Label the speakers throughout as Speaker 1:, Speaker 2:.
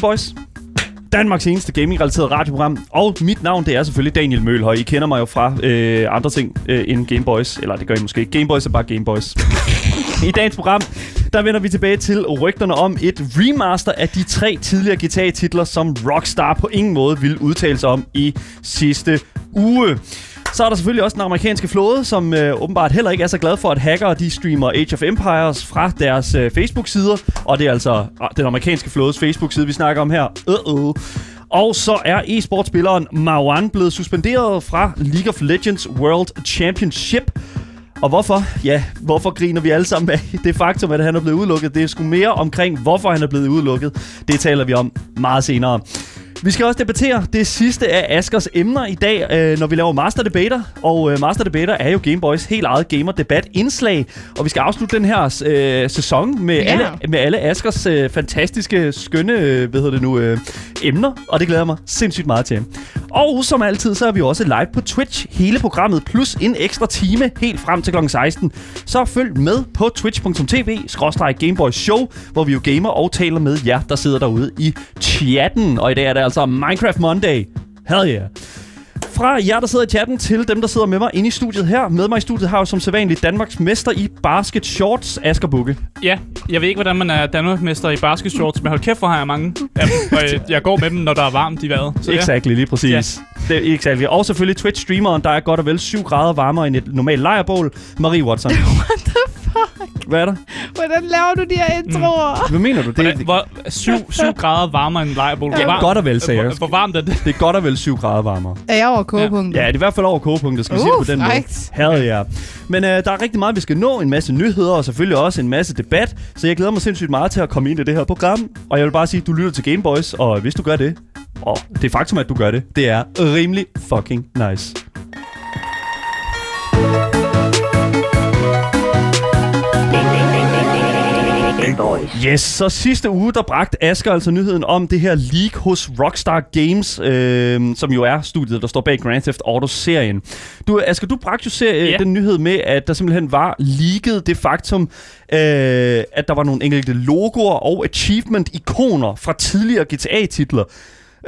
Speaker 1: Gameboys.
Speaker 2: Danmarks eneste gaming-relateret radioprogram. Og mit navn, det er selvfølgelig Daniel Mølhøj. I kender mig jo fra øh, andre ting øh, end Gameboys. Eller det gør I måske ikke. Gameboys er bare Gameboys. I dagens program, der vender vi tilbage til rygterne om et remaster af de tre tidligere GTA-titler, som Rockstar på ingen måde ville udtale sig om i sidste uge. Så er der selvfølgelig også den amerikanske flåde, som øh, åbenbart heller ikke er så glad for, at hackere de streamer Age of Empires fra deres øh, Facebook-sider. Og det er altså øh, den amerikanske flådes Facebook-side, vi snakker om her. Uh-oh. Og så er e-sportspilleren Marwan blevet suspenderet fra League of Legends World Championship. Og hvorfor? Ja, hvorfor griner vi alle sammen af det faktum, at han er blevet udelukket? Det er sgu mere omkring, hvorfor han er blevet udelukket. Det taler vi om meget senere. Vi skal også debattere det sidste af Askers emner i dag, øh, når vi laver Master Debater. Og øh, Master Debater er jo Gameboys helt eget gamer-debat-indslag. Og vi skal afslutte den her øh, sæson med,
Speaker 3: Ja.
Speaker 2: alle, med alle Askers øh, fantastiske, skønne øh, hvad hedder det nu, øh, emner. Og det glæder jeg mig sindssygt meget til. Og som altid, så er vi også live på Twitch. Hele programmet plus en ekstra time helt frem til kl. 16. Så følg med på twitch.tv Gameboys Show, hvor vi jo gamer og taler med jer, der sidder derude i chatten. Og i dag er det altså Minecraft Monday. Hell yeah. Fra jer, der sidder i chatten, til dem, der sidder med mig inde i studiet her. Med mig i studiet har jeg jo som sædvanligt Danmarks mester i basket shorts, Asger Bukke.
Speaker 4: Ja, jeg ved ikke, hvordan man er Danmarksmester i basketshorts, men hold kæft, hvor har jeg mange. Ja, og jeg, jeg går med dem, når der er varmt i vejret. Så ja.
Speaker 2: Exactly, lige præcis. Det er exactly. Og selvfølgelig Twitch-streameren, der er godt og vel 7 grader varmere end et normalt lejrbål. Marie Watson.
Speaker 3: What the?
Speaker 2: Hvad er der?
Speaker 3: Hvordan laver du de her introer?
Speaker 2: Hvad mener du? Det,
Speaker 4: Hvordan,
Speaker 2: det,
Speaker 4: hvor, 7, 7 grader varmere end en lejrbol.
Speaker 2: Ja, godt og vel, sagde jeg.
Speaker 4: Hvor, varmt er det?
Speaker 2: det er godt og vel 7 grader varmere.
Speaker 3: Er jeg over kogepunktet?
Speaker 2: Ja, det er i hvert fald over kogepunktet, skal vi
Speaker 3: Uh,
Speaker 2: sige det på den
Speaker 3: frækt.
Speaker 2: måde. Hell ja. Men øh, der er rigtig meget, vi skal nå. En masse nyheder, og selvfølgelig også en masse debat. Så jeg glæder mig sindssygt meget til at komme ind i det her program. Og jeg vil bare sige, at du lytter til Gameboys, og hvis du gør det, og det faktum, at du gør det, det er rimelig fucking nice.
Speaker 5: Gameboys.
Speaker 2: Yes, så sidste uge, der bragte Asger altså nyheden om det her leak hos Rockstar Games, øh, som jo er studiet, der står bag Grand Theft Auto-serien. Du, Asger, du bragte jo ser, yeah. den nyhed med, at der simpelthen var leaket det faktum, øh, at der var nogle enkelte logoer og achievement-ikoner fra tidligere GTA-titler.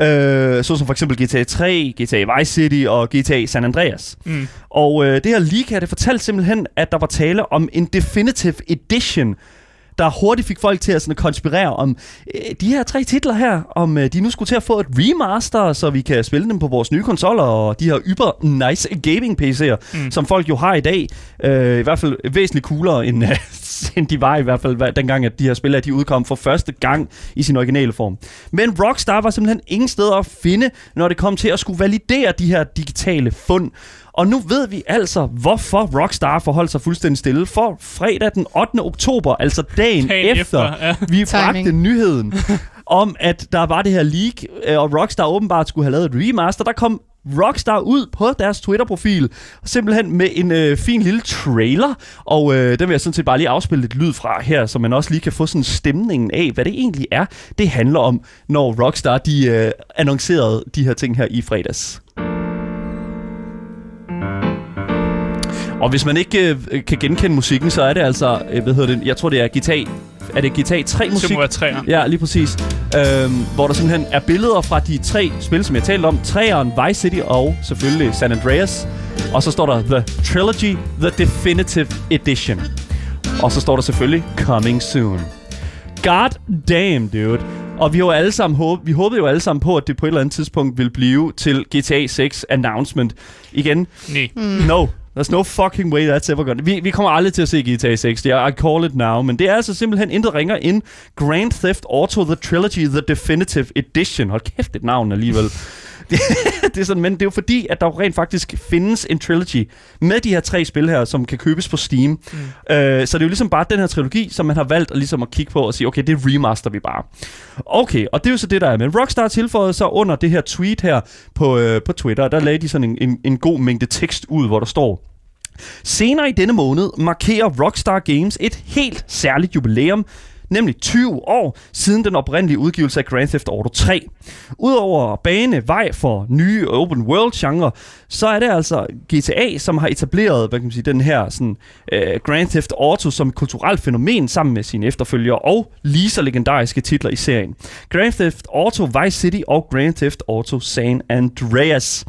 Speaker 2: Øh, såsom for eksempel GTA 3, GTA Vice City og GTA San Andreas.
Speaker 4: Mm.
Speaker 2: Og øh, det her leak her, det fortalte simpelthen, at der var tale om en Definitive Edition, der hurtigt fik folk til at, sådan, at konspirere om øh, de her tre titler her, om øh, de nu skulle til at få et remaster, så vi kan spille dem på vores nye konsoller, og de her yber nice gaming PC'er, mm. som folk jo har i dag, øh, i hvert fald væsentligt coolere, end, øh, end de var i hvert fald dengang, at de her spil, at de udkom for første gang i sin originale form. Men Rockstar var simpelthen ingen steder at finde, når det kom til at skulle validere de her digitale fund. Og nu ved vi altså, hvorfor Rockstar forholdt sig fuldstændig stille. For fredag den 8. oktober, altså dagen,
Speaker 4: Dagen
Speaker 2: efter,
Speaker 4: efter, ja.
Speaker 2: vi bragte nyheden om, at der var det her leak, øh, og Rockstar åbenbart skulle have lavet et remaster, der kom Rockstar ud på deres Twitter-profil, simpelthen med en øh, fin lille trailer, og øh, den vil jeg sådan set bare lige afspille lidt lyd fra her, så man også lige kan få sådan stemningen af, hvad det egentlig er, det handler om, når Rockstar de øh, annoncerede de her ting her i fredags. Og hvis man ikke øh, kan genkende musikken, så er det altså, øh, hvad hedder det, jeg tror det er guitar er det GTA 3 musik?
Speaker 4: Det må være træer.
Speaker 2: Ja, lige præcis. Øhm, hvor der simpelthen er billeder fra de tre spil, som jeg talte om. Træeren, Vice City og selvfølgelig San Andreas. Og så står der The Trilogy, The Definitive Edition. Og så står der selvfølgelig Coming Soon. God damn, dude. Og vi, har jo alle sammen håb, vi håbede jo alle sammen på, at det på et eller andet tidspunkt ville blive til GTA 6 announcement. Igen,
Speaker 4: Nej.
Speaker 3: Mm.
Speaker 2: No. There's no fucking way that's ever gonna... Vi, vi kommer aldrig til at se GTA 6. Jeg, I call it now. Men det er altså simpelthen intet ringer end Grand Theft Auto The Trilogy The Definitive Edition. Hold kæft, et navn alligevel det, det er sådan, men det er jo fordi, at der jo rent faktisk findes en trilogy med de her tre spil her, som kan købes på Steam. Mm. Øh, så det er jo ligesom bare den her trilogi, som man har valgt at, ligesom at kigge på og sige, okay, det remaster vi bare. Okay, og det er jo så det, der er. Men Rockstar tilføjede så under det her tweet her på, øh, på Twitter, der lagde de sådan en, en, en god mængde tekst ud, hvor der står, Senere i denne måned markerer Rockstar Games et helt særligt jubilæum, nemlig 20 år siden den oprindelige udgivelse af Grand Theft Auto 3. Udover bane vej for nye open world genre, så er det altså GTA, som har etableret hvad kan man sige, den her sådan, øh, Grand Theft Auto som et kulturelt fænomen sammen med sine efterfølgere og lige så legendariske titler i serien. Grand Theft Auto Vice City og Grand Theft Auto San Andreas.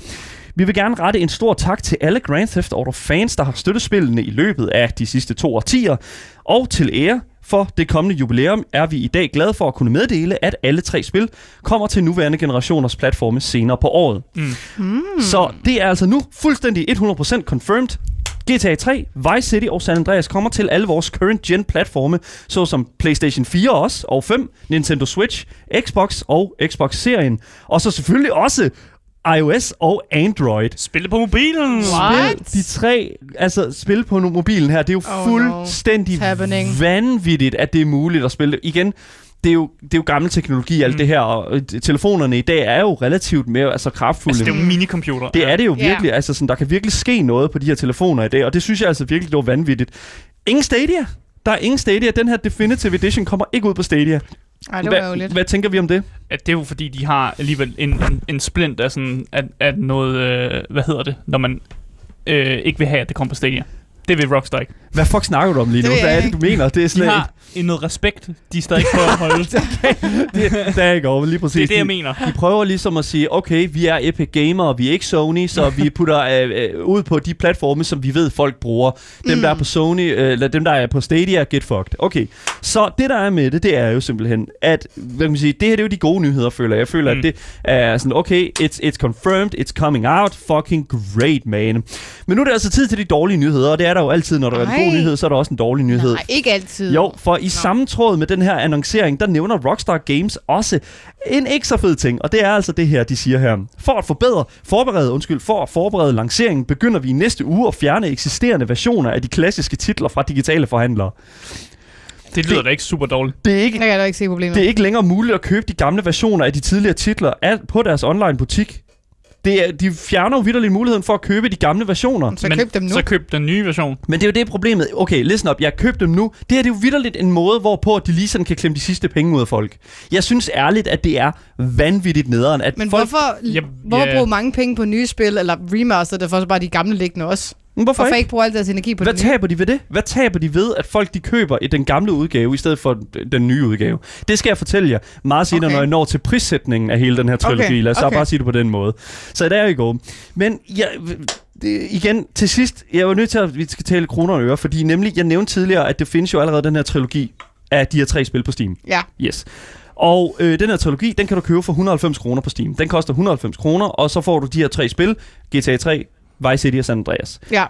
Speaker 2: Vi vil gerne rette en stor tak til alle Grand Theft Auto fans, der har støttet spillene i løbet af de sidste to årtier. Og til ære for det kommende jubilæum er vi i dag glade for at kunne meddele, at alle tre spil kommer til nuværende generationers platforme senere på året. Mm. Så det er altså nu fuldstændig 100% confirmed. GTA 3, Vice City og San Andreas kommer til alle vores current gen platforme, såsom PlayStation 4 også, og 5, Nintendo Switch, Xbox og Xbox-serien, og så selvfølgelig også iOS og Android.
Speaker 4: Spille på mobilen.
Speaker 3: What?
Speaker 2: Spil, de tre, altså spil på mobilen her, det er jo
Speaker 3: Oh,
Speaker 2: fuldstændig
Speaker 3: no.
Speaker 2: Vanvittigt, at det er muligt at spille. Igen, det er jo, det er jo gammel teknologi, alt
Speaker 4: Mm.
Speaker 2: det her, og øh, telefonerne i dag er jo relativt mere altså, kraftfulde.
Speaker 4: Altså, det er jo en minicomputer.
Speaker 2: Det er det jo virkelig. Altså, sådan, der kan virkelig ske noget på de her telefoner i dag, og det synes jeg altså virkelig, det var vanvittigt. Ingen Stadia. Der er ingen Stadia. Den her Definitive Edition kommer ikke ud på Stadia.
Speaker 3: Ej, det var
Speaker 2: Hvad,
Speaker 3: lidt.
Speaker 2: hvad tænker vi om det?
Speaker 4: At det er jo fordi, de har alligevel en, en, en splint af, sådan, af, af noget, øh, hvad hedder det, når man øh, ikke vil have, at det kommer på Stadia. Det vil Rockstar ikke.
Speaker 2: Hvad fuck snakker du om lige nu? Hvad er det, du mener? Det er
Speaker 4: De
Speaker 2: slet
Speaker 4: har en noget respekt, de er stadig på at holde. det.
Speaker 2: Det er ikke over, lige præcis.
Speaker 4: er det, jeg
Speaker 2: De-
Speaker 4: mener.
Speaker 2: De prøver ligesom at sige, okay, vi er Epic Gamer, og vi er ikke Sony, så vi putter øh, øh, ud på de platforme, som vi ved, folk bruger. Dem, der er på Sony, øh, eller dem, der er på Stadia, get fucked. Okay, så det, der er med det, det er jo simpelthen, at, hvad kan man sige, det her det er jo de gode nyheder, føler jeg. Jeg føler,
Speaker 4: Mm.
Speaker 2: at det er sådan, okay, it's, it's confirmed, it's coming out, fucking great, man. Men nu er det altså tid til de dårlige nyheder, og det er der jo altid, når der er en
Speaker 3: Ej.
Speaker 2: god nyhed, så er der også en dårlig nyhed.
Speaker 3: Nej, ikke altid.
Speaker 2: Jo, for i samme tråd med den her annoncering, der nævner Rockstar Games også en ikke så fed ting, og det er altså det her, de siger her. For at forbedre, forberede, undskyld, for at forberede lanceringen, begynder vi i næste uge at fjerne eksisterende versioner af de klassiske titler fra digitale forhandlere.
Speaker 4: Det lyder
Speaker 2: Det-
Speaker 4: da ikke super dårligt.
Speaker 2: Det er ikke
Speaker 3: Der kan jeg da ikke se problemet.
Speaker 2: det er ikke længere muligt at købe de gamle versioner af de tidligere titler af, på deres online butik. Det er, de fjerner jo vidderligt muligheden for at købe de gamle versioner.
Speaker 3: Så
Speaker 4: Men
Speaker 3: køb dem nu.
Speaker 4: Så køb den nye version.
Speaker 2: Men det er jo det problemet. Okay, listen op. Jeg købte dem nu. Det her det er jo vidderligt en måde, hvorpå de lige sådan kan klemme de sidste penge ud af folk. Jeg synes ærligt, at det er vanvittigt nederen. At
Speaker 3: Men
Speaker 2: folk,
Speaker 3: hvorfor,
Speaker 4: Ja,
Speaker 3: hvorfor
Speaker 4: ja.
Speaker 3: bruge mange penge på nye spil, eller remaster det for så bare de gamle liggende også?
Speaker 2: Men hvorfor,
Speaker 3: Hvorfor
Speaker 2: ikke?
Speaker 3: ikke bruge al deres energi på
Speaker 2: Hvad
Speaker 3: det nye?
Speaker 2: taber de ved det? Hvad taber de ved, at folk de køber i den gamle udgave, i stedet for den nye udgave? Det skal jeg fortælle jer meget senere,
Speaker 3: Okay.
Speaker 2: når jeg når til prissætningen af hele den her trilogi.
Speaker 3: Okay,
Speaker 2: Lad os så
Speaker 3: okay.
Speaker 2: bare sige det på den måde. Så der er I go. Men jeg, det, igen, til sidst, jeg jo nødt til at vi skal tale kroner og øre, fordi nemlig, jeg nævnte tidligere, at det findes jo allerede den her trilogi af de her tre spil på Steam.
Speaker 3: Ja.
Speaker 2: Yes. Og øh, den her trilogi, den kan du købe for 190 kroner på Steam. Den koster 190 kroner, og så får du de her tre spil. GTA 3, Vice City og San Andreas.
Speaker 3: Ja.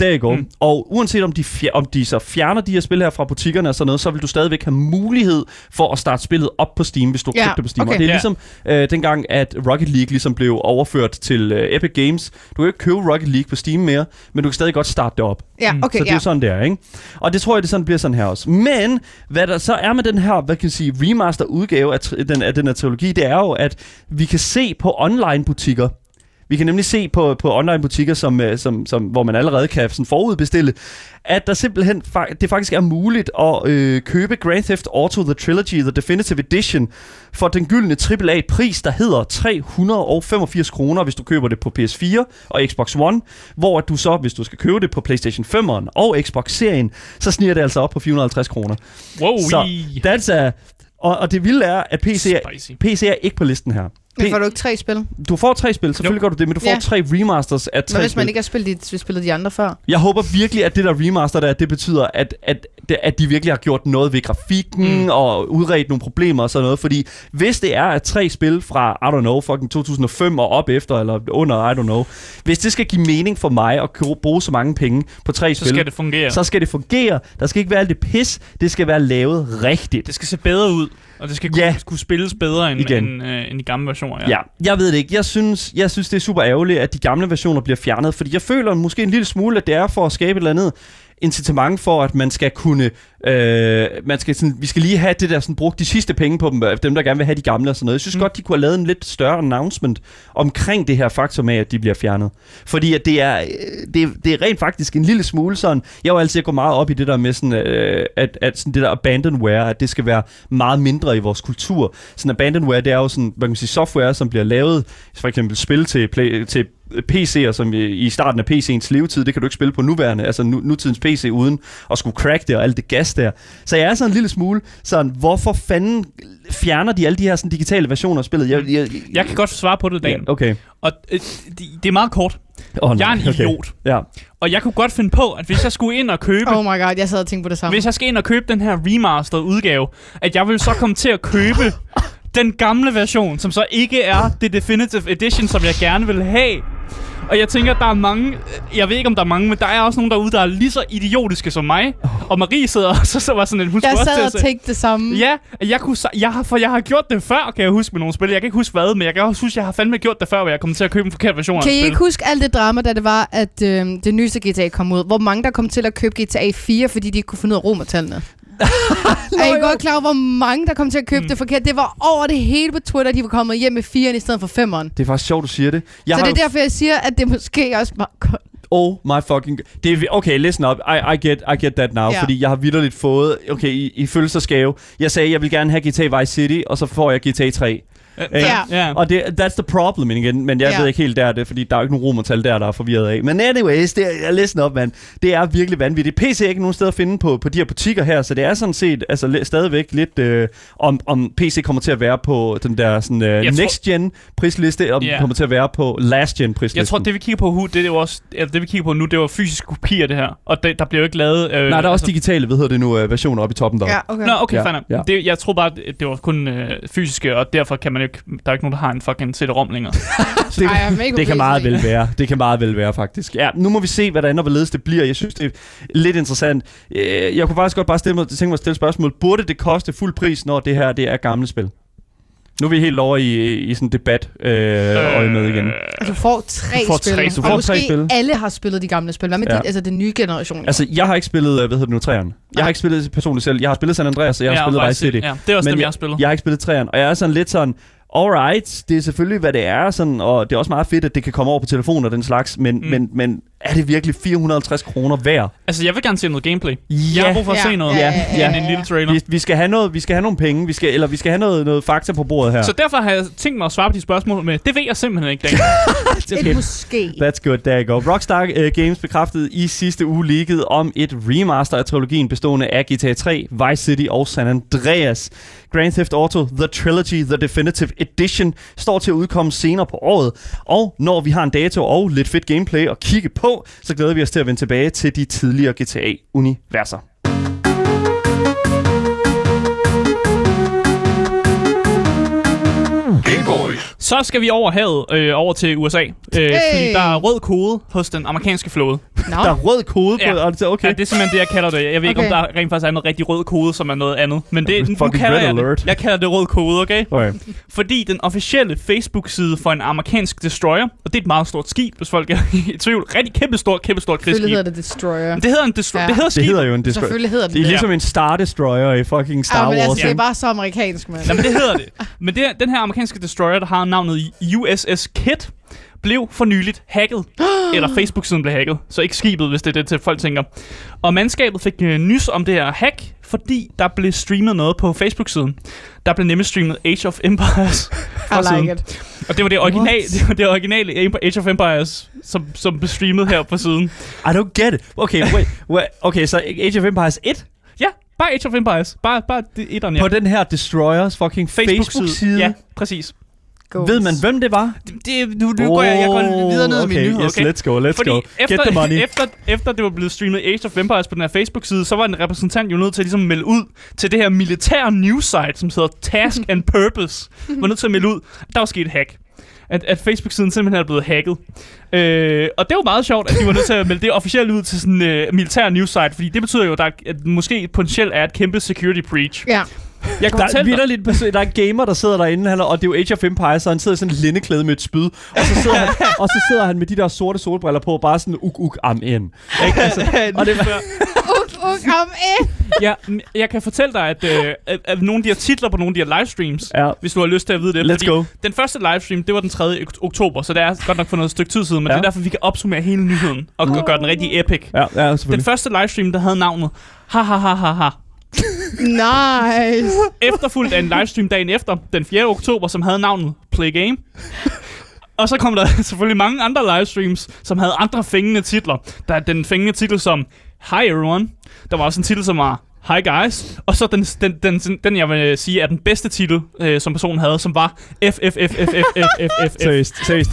Speaker 2: Der I go.
Speaker 4: Mm.
Speaker 2: Og uanset om de, fjer- om de så fjerner de her spil her fra butikkerne og sådan noget, så vil du stadigvæk have mulighed for at starte spillet op på Steam, hvis du
Speaker 3: Ja,
Speaker 2: købte det på Steam.
Speaker 3: okay.
Speaker 2: Og det er
Speaker 4: Ja.
Speaker 2: ligesom øh, dengang, at Rocket League ligesom blev overført til øh, Epic Games. Du kan jo ikke købe Rocket League på Steam mere, men du kan stadig godt starte det op.
Speaker 3: Ja,
Speaker 4: Mm.
Speaker 3: okay,
Speaker 2: så det
Speaker 3: ja.
Speaker 2: er sådan, der, ikke? Og det tror jeg, det sådan bliver sådan her også. Men hvad der så er med den her, hvad kan jeg sige, remaster udgave af, tri- den, af den her trilogi, det er jo, at vi kan se på online butikker, vi kan nemlig se på, på online butikker, som, øh, som, som, hvor man allerede kan sådan forudbestille, at der simpelthen fa- det faktisk er muligt at øh, købe Grand Theft Auto The Trilogy The Definitive Edition for den gyldne AAA-pris, der hedder 385 kroner, hvis du køber det på PS4 og Xbox One, hvor du så, hvis du skal købe det på PlayStation 5'eren og Xbox-serien, så sniger det altså op på 450 kroner.
Speaker 4: Wow,
Speaker 2: Så that's a, og, og det vilde er, at PC er,
Speaker 4: Spicy.
Speaker 2: PC er ikke på listen her.
Speaker 3: Men får du ikke tre spil?
Speaker 2: Du får tre spil, selvfølgelig gør du det, men du får
Speaker 3: Ja.
Speaker 2: tre remasters af tre
Speaker 3: hvis man
Speaker 2: spil.
Speaker 3: ikke har spillet de, spillet de andre før?
Speaker 2: Jeg håber virkelig, at det der remaster der, det betyder, at, at, at de virkelig har gjort noget ved grafikken
Speaker 4: Mm.
Speaker 2: og udredt nogle problemer og sådan noget. Fordi hvis det er at tre spil fra, I don't know, fucking 2005 og op efter, eller under, I don't know. Hvis det skal give mening for mig at bruge så mange penge på tre
Speaker 4: Så
Speaker 2: spil,
Speaker 4: skal det fungere.
Speaker 2: så skal det fungere. Der skal ikke være alt det pis. Det skal være lavet rigtigt.
Speaker 4: Det skal se bedre ud, og det skal kunne,
Speaker 2: Ja.
Speaker 4: kunne spilles bedre end,
Speaker 2: Igen.
Speaker 4: end, øh, end de gamle versioner.
Speaker 2: Ja. ja, jeg ved det ikke. Jeg synes, jeg synes, det er super ærgerligt, at de gamle versioner bliver fjernet, fordi jeg føler måske en lille smule, at det er for at skabe et eller andet incitament for, at man skal kunne, øh, man skal sådan, vi skal lige have det der sådan, brugt de sidste penge på dem, øh, dem der gerne vil have de gamle og sådan noget. Jeg synes mm. godt, de kunne have lavet en lidt større announcement omkring det her faktum af, at de bliver fjernet. Fordi at det er, øh, det, er- det er rent faktisk en lille smule sådan, jeg var altid gå meget op i det der med sådan, øh, at, at sådan det der abandonware, at det skal være meget mindre i vores kultur. Sådan abandonware, det er jo sådan, hvad kan man sige, software, som bliver lavet, for eksempel spil til, play, til PC'er, som i starten af PC'ens levetid, det kan du ikke spille på nuværende, altså nu, nutidens PC, uden at skulle crack det og alt det gas der. Så jeg er sådan en lille smule sådan, hvorfor fanden fjerner de alle de her sådan, digitale versioner af spillet? Jeg, jeg,
Speaker 4: Jeg kan godt svare på det, Dan.
Speaker 2: Ja, okay.
Speaker 4: Og øh, det, det er meget kort.
Speaker 2: Oh,
Speaker 4: Jeg er en idiot.
Speaker 2: Ja.
Speaker 4: Og jeg kunne godt finde på, at hvis jeg skulle ind og købe...
Speaker 3: Oh my god, jeg sad og tænkte på det samme.
Speaker 4: Hvis jeg skal ind og købe den her remastered udgave, at jeg vil så komme til at købe den gamle version, som så ikke er det Definitive Edition, som jeg gerne vil have. Og jeg tænker, der er mange, jeg ved ikke om der er mange, men der er også nogen derude, der er lige så idiotiske som mig. Og Marie sidder også, så var sådan en, hun
Speaker 3: Jeg
Speaker 4: også
Speaker 3: sad og tænkte det samme.
Speaker 4: Ja, jeg kunne, jeg har, for jeg har gjort det før, kan jeg huske med nogle spil. Jeg kan ikke huske hvad, men jeg kan også huske, at jeg har fandme gjort det før, hvor jeg kom til at købe en forkert version
Speaker 3: Kan I ikke huske alt det drama, da det var, at øh, det nyeste GTA kom ud? Hvor mange der kom til at købe GTA 4, fordi de ikke kunne finde ud af romertallene? er I godt klar over, hvor mange der kom til at købe
Speaker 4: Mm.
Speaker 3: det forkert? Det var over det hele på Twitter, de var kommet hjem med 4'eren i stedet for 5'eren.
Speaker 2: Det er faktisk sjovt, du siger det. Jeg
Speaker 3: Så det er derfor, jeg siger, at det måske også var godt.
Speaker 2: Oh my fucking... Det er, okay, listen up. I, I, get, I get that now.
Speaker 3: Ja.
Speaker 2: Fordi jeg har vidderligt fået... Okay, i, i følelsesgave. Jeg sagde, jeg vil gerne have GTA Vice City, og så får jeg GTA 3.
Speaker 4: Ja. ja.
Speaker 2: Og det, that's the problem igen, men jeg
Speaker 3: Ja.
Speaker 2: ved ikke helt der er det, fordi der er jo ikke nogen romertal der, der er forvirret af. Men anyways, det er, listen op, mand. Det er virkelig vanvittigt. PC er ikke nogen sted at finde på, på de her butikker her, så det er sådan set altså, stadigvæk lidt, øh, om, om PC kommer til at være på den der sådan, øh,
Speaker 4: Jeg tror-
Speaker 2: next gen prisliste,
Speaker 4: Ja.
Speaker 2: yeah. kommer til at være på last gen prisliste.
Speaker 4: Jeg tror, det vi kigger på, hu- det er også, eller det vi kigger på nu, det var fysiske kopier, det her. Og det, der bliver jo ikke lavet... Øh,
Speaker 2: Nej, der er også digitale, hvad hedder det nu, øh, versioner oppe i toppen der.
Speaker 3: Ja, okay.
Speaker 4: Nå, okay,
Speaker 2: Ja,
Speaker 4: fair
Speaker 2: ja.
Speaker 4: det, Jeg tror bare, det, det var kun øh, fysiske, og derfor kan man jo ikke... Der er ikke nogen, der har en fucking CD-ROM længere.
Speaker 2: det,
Speaker 3: Ej,
Speaker 2: det kan meget vel være. Det kan meget vel være, faktisk. Ja, nu må vi se, hvordan og hvorledes det bliver. Jeg synes, det er lidt interessant. Øh, Jeg kunne faktisk godt bare stille mig, tænke mig at stille spørgsmål. Burde det koste fuld pris, når det her det er gamle spil? Nu er vi helt over i, i sådan en debat øh, øje med igen.
Speaker 3: Og du får tre
Speaker 4: Du får
Speaker 3: spil.
Speaker 4: tre-
Speaker 2: du
Speaker 3: og
Speaker 2: får
Speaker 3: måske
Speaker 2: tre spil.
Speaker 3: alle har spillet de gamle spil. Hvad med
Speaker 2: Ja.
Speaker 3: ja. de, altså den nye generation?
Speaker 2: Altså, jeg har ikke spillet, øh, hvad hedder det nu, træerne. Jeg har ikke spillet personligt selv. Jeg har spillet San Andreas, og jeg har
Speaker 4: Ja,
Speaker 2: spillet Vice City.
Speaker 4: Ja, det er også
Speaker 2: Men
Speaker 4: dem, jeg
Speaker 2: jeg-
Speaker 4: har spillet.
Speaker 2: Jeg har ikke spillet træerne, og jeg er sådan lidt sådan, alright, det er selvfølgelig, hvad det er, sådan, og det er også meget fedt, at det kan komme over på telefon og den slags, men,
Speaker 4: mm.
Speaker 2: men, men er det virkelig 450 kroner værd?
Speaker 4: Altså, jeg vil gerne se noget gameplay.
Speaker 2: Ja,
Speaker 4: Jeg har brug for at
Speaker 3: Ja,
Speaker 4: se noget.
Speaker 3: ja,
Speaker 2: ja, ja,
Speaker 4: en lille trailer.
Speaker 2: Vi, vi, skal have noget, vi skal have nogle penge, vi skal, eller vi skal have noget, noget fakta på bordet her.
Speaker 4: Så derfor har jeg tænkt mig at svare på de spørgsmål med, det ved jeg simpelthen ikke, Dan.
Speaker 3: Et måske.
Speaker 2: That's good, there you go. Rockstar uh, Games bekræftede i sidste uge leaget om et remaster af trilogien bestående af GTA 3, Vice City og San Andreas. Grand Theft Auto The Trilogy The Definitive Edition står til at udkomme senere på året. Og når vi har en dato og lidt fedt gameplay at kigge på, så glæder vi os til at vende tilbage til de tidligere GTA-universer.
Speaker 5: Game Boys.
Speaker 4: Så skal vi over havet, øh, over til USA. Øh, hey. Fordi der er rød kode hos den amerikanske flåde.
Speaker 3: Nå.
Speaker 2: Der er rød kode på...
Speaker 4: Ja.
Speaker 2: det- Okay.
Speaker 4: Ja, det er simpelthen det, jeg kalder det. Jeg ved ikke, om
Speaker 3: Okay.
Speaker 4: der rent faktisk er noget rigtig rød kode, som er noget andet. Men det, nu kalder
Speaker 2: red
Speaker 4: jeg
Speaker 2: alert.
Speaker 4: det. Jeg kalder det rød kode, okay?
Speaker 2: okay.
Speaker 4: Fordi den officielle Facebook-side for en amerikansk destroyer, og det er et meget stort skib, hvis folk er i tvivl. Rigtig kæmpe stort, kæmpe stort
Speaker 3: Selvfølgelig
Speaker 4: krigsskib.
Speaker 3: hedder det Destroyer.
Speaker 4: Men det hedder en destroyer.
Speaker 3: Ja.
Speaker 4: Det hedder
Speaker 2: Det
Speaker 4: skib.
Speaker 2: hedder jo en destroyer.
Speaker 3: Selvfølgelig hedder det
Speaker 2: Det er
Speaker 3: det.
Speaker 2: ligesom en Star Destroyer i fucking Star
Speaker 3: Ja, men
Speaker 2: Wars.
Speaker 3: altså, det er bare så amerikansk, mand.
Speaker 4: Jamen, det hedder det. Men det, den her amerikanske destroyer, der har navnet USS Kit, blev for nyligt hacket. eller Facebook-siden blev hacket. Så ikke skibet, hvis det er det, til folk tænker. Og mandskabet fik øh, nys om det her hack, fordi der blev streamet noget på Facebook-siden. Der blev nemlig streamet Age of Empires fra
Speaker 3: I
Speaker 4: siden.
Speaker 3: like it.
Speaker 4: Og det var det, original,
Speaker 2: What?
Speaker 4: det, var det originale Age of Empires, som, som blev streamet her på siden.
Speaker 2: I don't get it. Okay, wait, wait. Okay, så Age of Empires 1
Speaker 4: Ja, bare Age of Empires. Bare, bare det etteren, ja.
Speaker 2: på den her Destroyers fucking Facebook-side.
Speaker 4: Ja, præcis.
Speaker 3: Goals.
Speaker 2: Ved man, hvem det var?
Speaker 4: Det, det, nu, nu går jeg, jeg går videre ned i
Speaker 2: okay,
Speaker 4: min nyhed,
Speaker 2: yes,
Speaker 4: okay?
Speaker 2: let's go, let's
Speaker 4: Fordi
Speaker 2: go.
Speaker 4: efter,
Speaker 2: Get the money.
Speaker 4: efter, efter det var blevet streamet Age of Empires på den her Facebook-side, så var en repræsentant jo nødt til at ligesom melde ud til det her militære news-site, som hedder Task and Purpose. var nødt til at melde ud, at der var sket et hack. At, at Facebook-siden simpelthen er blevet hacket. Øh, og det var meget sjovt, at de var nødt til at melde det officielt ud til sådan en uh, militær news-site, fordi det betyder jo, at der er- at måske potentielt er et kæmpe security breach.
Speaker 3: Ja.
Speaker 4: Jeg kan
Speaker 2: Der er, person- der er en gamer, der sidder derinde, han og det er jo Age of Empires, så han sidder i sådan en lindeklæde med et spyd, og så sidder, han, og så sidder han med de der sorte solbriller på, bare sådan uk uk am ind. Ikke? Altså, og det,
Speaker 3: uk, am ind.
Speaker 4: ja, jeg kan fortælle dig, at, øh, at, at nogle af de her titler på nogle af de her livestreams,
Speaker 2: Ja.
Speaker 4: hvis du har lyst til at vide det.
Speaker 2: Let's
Speaker 4: fordi
Speaker 2: go.
Speaker 4: Den første livestream, det var den 3. ok- oktober, så det er godt nok for noget stykke tid siden, men
Speaker 2: Ja.
Speaker 4: det er derfor, vi kan opsummere hele nyheden og, og gøre den rigtig epic.
Speaker 2: ja, ja,
Speaker 4: Den første livestream, der havde navnet ha ha ha ha ha.
Speaker 3: Nice.
Speaker 4: Efterfulgt af en livestream dagen efter, den 4. oktober, som havde navnet Play Game. Og så kom der selvfølgelig mange andre livestreams, som havde andre fængende titler. Der er den fængende titel som Hi Everyone. Der var også en titel, som var Hi Guys. Og så den, den, den, den, den jeg vil sige er den bedste titel, øh, som personen havde, som var F, F, F, F, F, F, F, F, F.
Speaker 2: Seriøst, seriøst.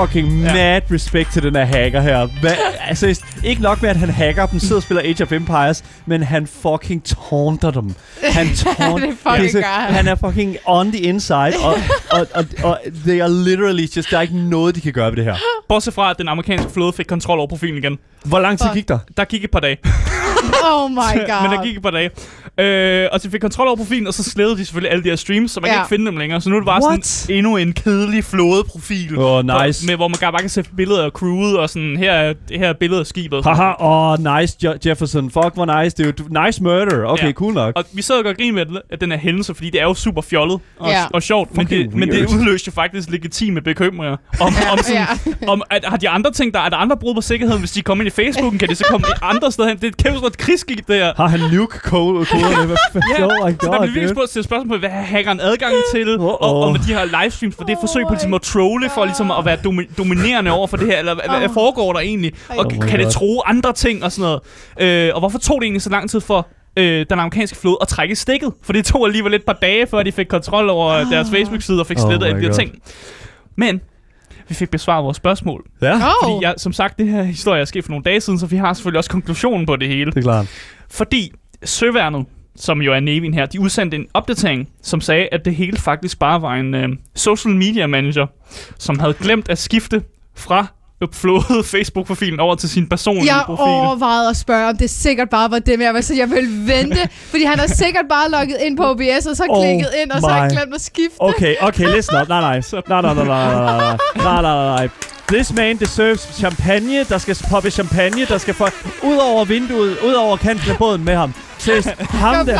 Speaker 2: Fucking
Speaker 4: Ja.
Speaker 2: mad respect til den her hacker her. Hvad, altså, ikke nok med, at han hacker dem, sidder og spiller Age of Empires, men han fucking taunter dem. Han taunter
Speaker 3: Det fucking
Speaker 2: så-
Speaker 3: gør han.
Speaker 2: Han er fucking on the inside, og, og, og, og they are literally just, der er ikke noget, de kan gøre ved det her.
Speaker 4: Bortset fra, at den amerikanske flåde fik kontrol over profilen igen.
Speaker 2: Hvor lang tid gik der?
Speaker 4: Der gik et par dage.
Speaker 3: Oh my god.
Speaker 4: Men der gik et par dage. Øh, og så fik kontrol over profilen, og så slædede de selvfølgelig alle de her streams, så man ja. kan
Speaker 3: Ja.
Speaker 4: ikke finde dem længere. Så nu er det bare
Speaker 2: What?
Speaker 4: sådan endnu en kedelig flådeprofil.
Speaker 2: Åh,
Speaker 4: for-
Speaker 2: nice.
Speaker 4: Med, hvor man bare kan se billeder af crewet, og sådan, her er, her er billedet af skibet.
Speaker 2: Haha, åh, oh, nice Jo- Jefferson. Fuck, hvor nice. Det er jo nice murder. Okay,
Speaker 4: Ja.
Speaker 2: cool nok.
Speaker 4: Og vi sad og gør grin med den- at den her hændelse, fordi det er jo super fjollet og,
Speaker 3: Ja.
Speaker 4: og sjovt, men det, men det udløste jo faktisk legitime bekymringer. Om, om, sådan,
Speaker 3: Ja.
Speaker 4: om at, har de andre ting, der er der andre brud på sikkerheden, hvis de kommer ind i Facebooken, kan de så komme andre steder hen? Det er et kæmpe stort krigsskib, det her.
Speaker 2: Har han nuke-koderne? Hvad fanden?
Speaker 4: Ja,
Speaker 2: Oh my
Speaker 4: så der
Speaker 2: god,
Speaker 4: bliver virkelig spurgt til spørgsmål på, hvad har hackeren adgang til,
Speaker 2: Uh-oh.
Speaker 4: og, og med de her livestreams, for det er et forsøg på ligesom at trolle, for ligesom at være domi- dominerende over for det her, eller hvad, hvad
Speaker 3: Oh.
Speaker 4: foregår der egentlig, og
Speaker 2: Oh
Speaker 4: kan det
Speaker 2: God.
Speaker 4: tro andre ting og sådan noget. Øh, og hvorfor tog det egentlig så lang tid for øh, den amerikanske flåde at trække stikket? For det tog alligevel et par dage, før de fik kontrol over deres Facebook-side og fik
Speaker 2: Oh
Speaker 4: slettet
Speaker 2: my
Speaker 4: alle de her
Speaker 2: God.
Speaker 4: ting. Men vi fik besvaret vores spørgsmål.
Speaker 2: Ja,
Speaker 3: Oh.
Speaker 4: Fordi jeg, som sagt, det her historie er sket for nogle dage siden, så vi har selvfølgelig også konklusionen på det hele.
Speaker 2: det er klart.
Speaker 4: Fordi Søværnet, som jo er Nevin her, de udsendte en opdatering, som sagde, at det hele faktisk bare var en øh, social media manager, som havde glemt at skifte fra uploadede Facebook-profilen over til sin personlige
Speaker 3: jeg
Speaker 4: profil.
Speaker 3: Jeg overvejede at spørge, om det sikkert bare var det, men jeg var så, jeg ville vente, fordi han har sikkert bare logget ind på OBS, og så
Speaker 2: oh
Speaker 3: klikket ind, og my. så har glemt at skifte.
Speaker 2: Okay, okay, listen up. Nej, nej. Nej, nej, nej, nej, nej, nej, nej. This man deserves champagne. Der skal poppe champagne. Der skal få ud over vinduet, ud over kanten af båden med ham. Seriøst, ham der.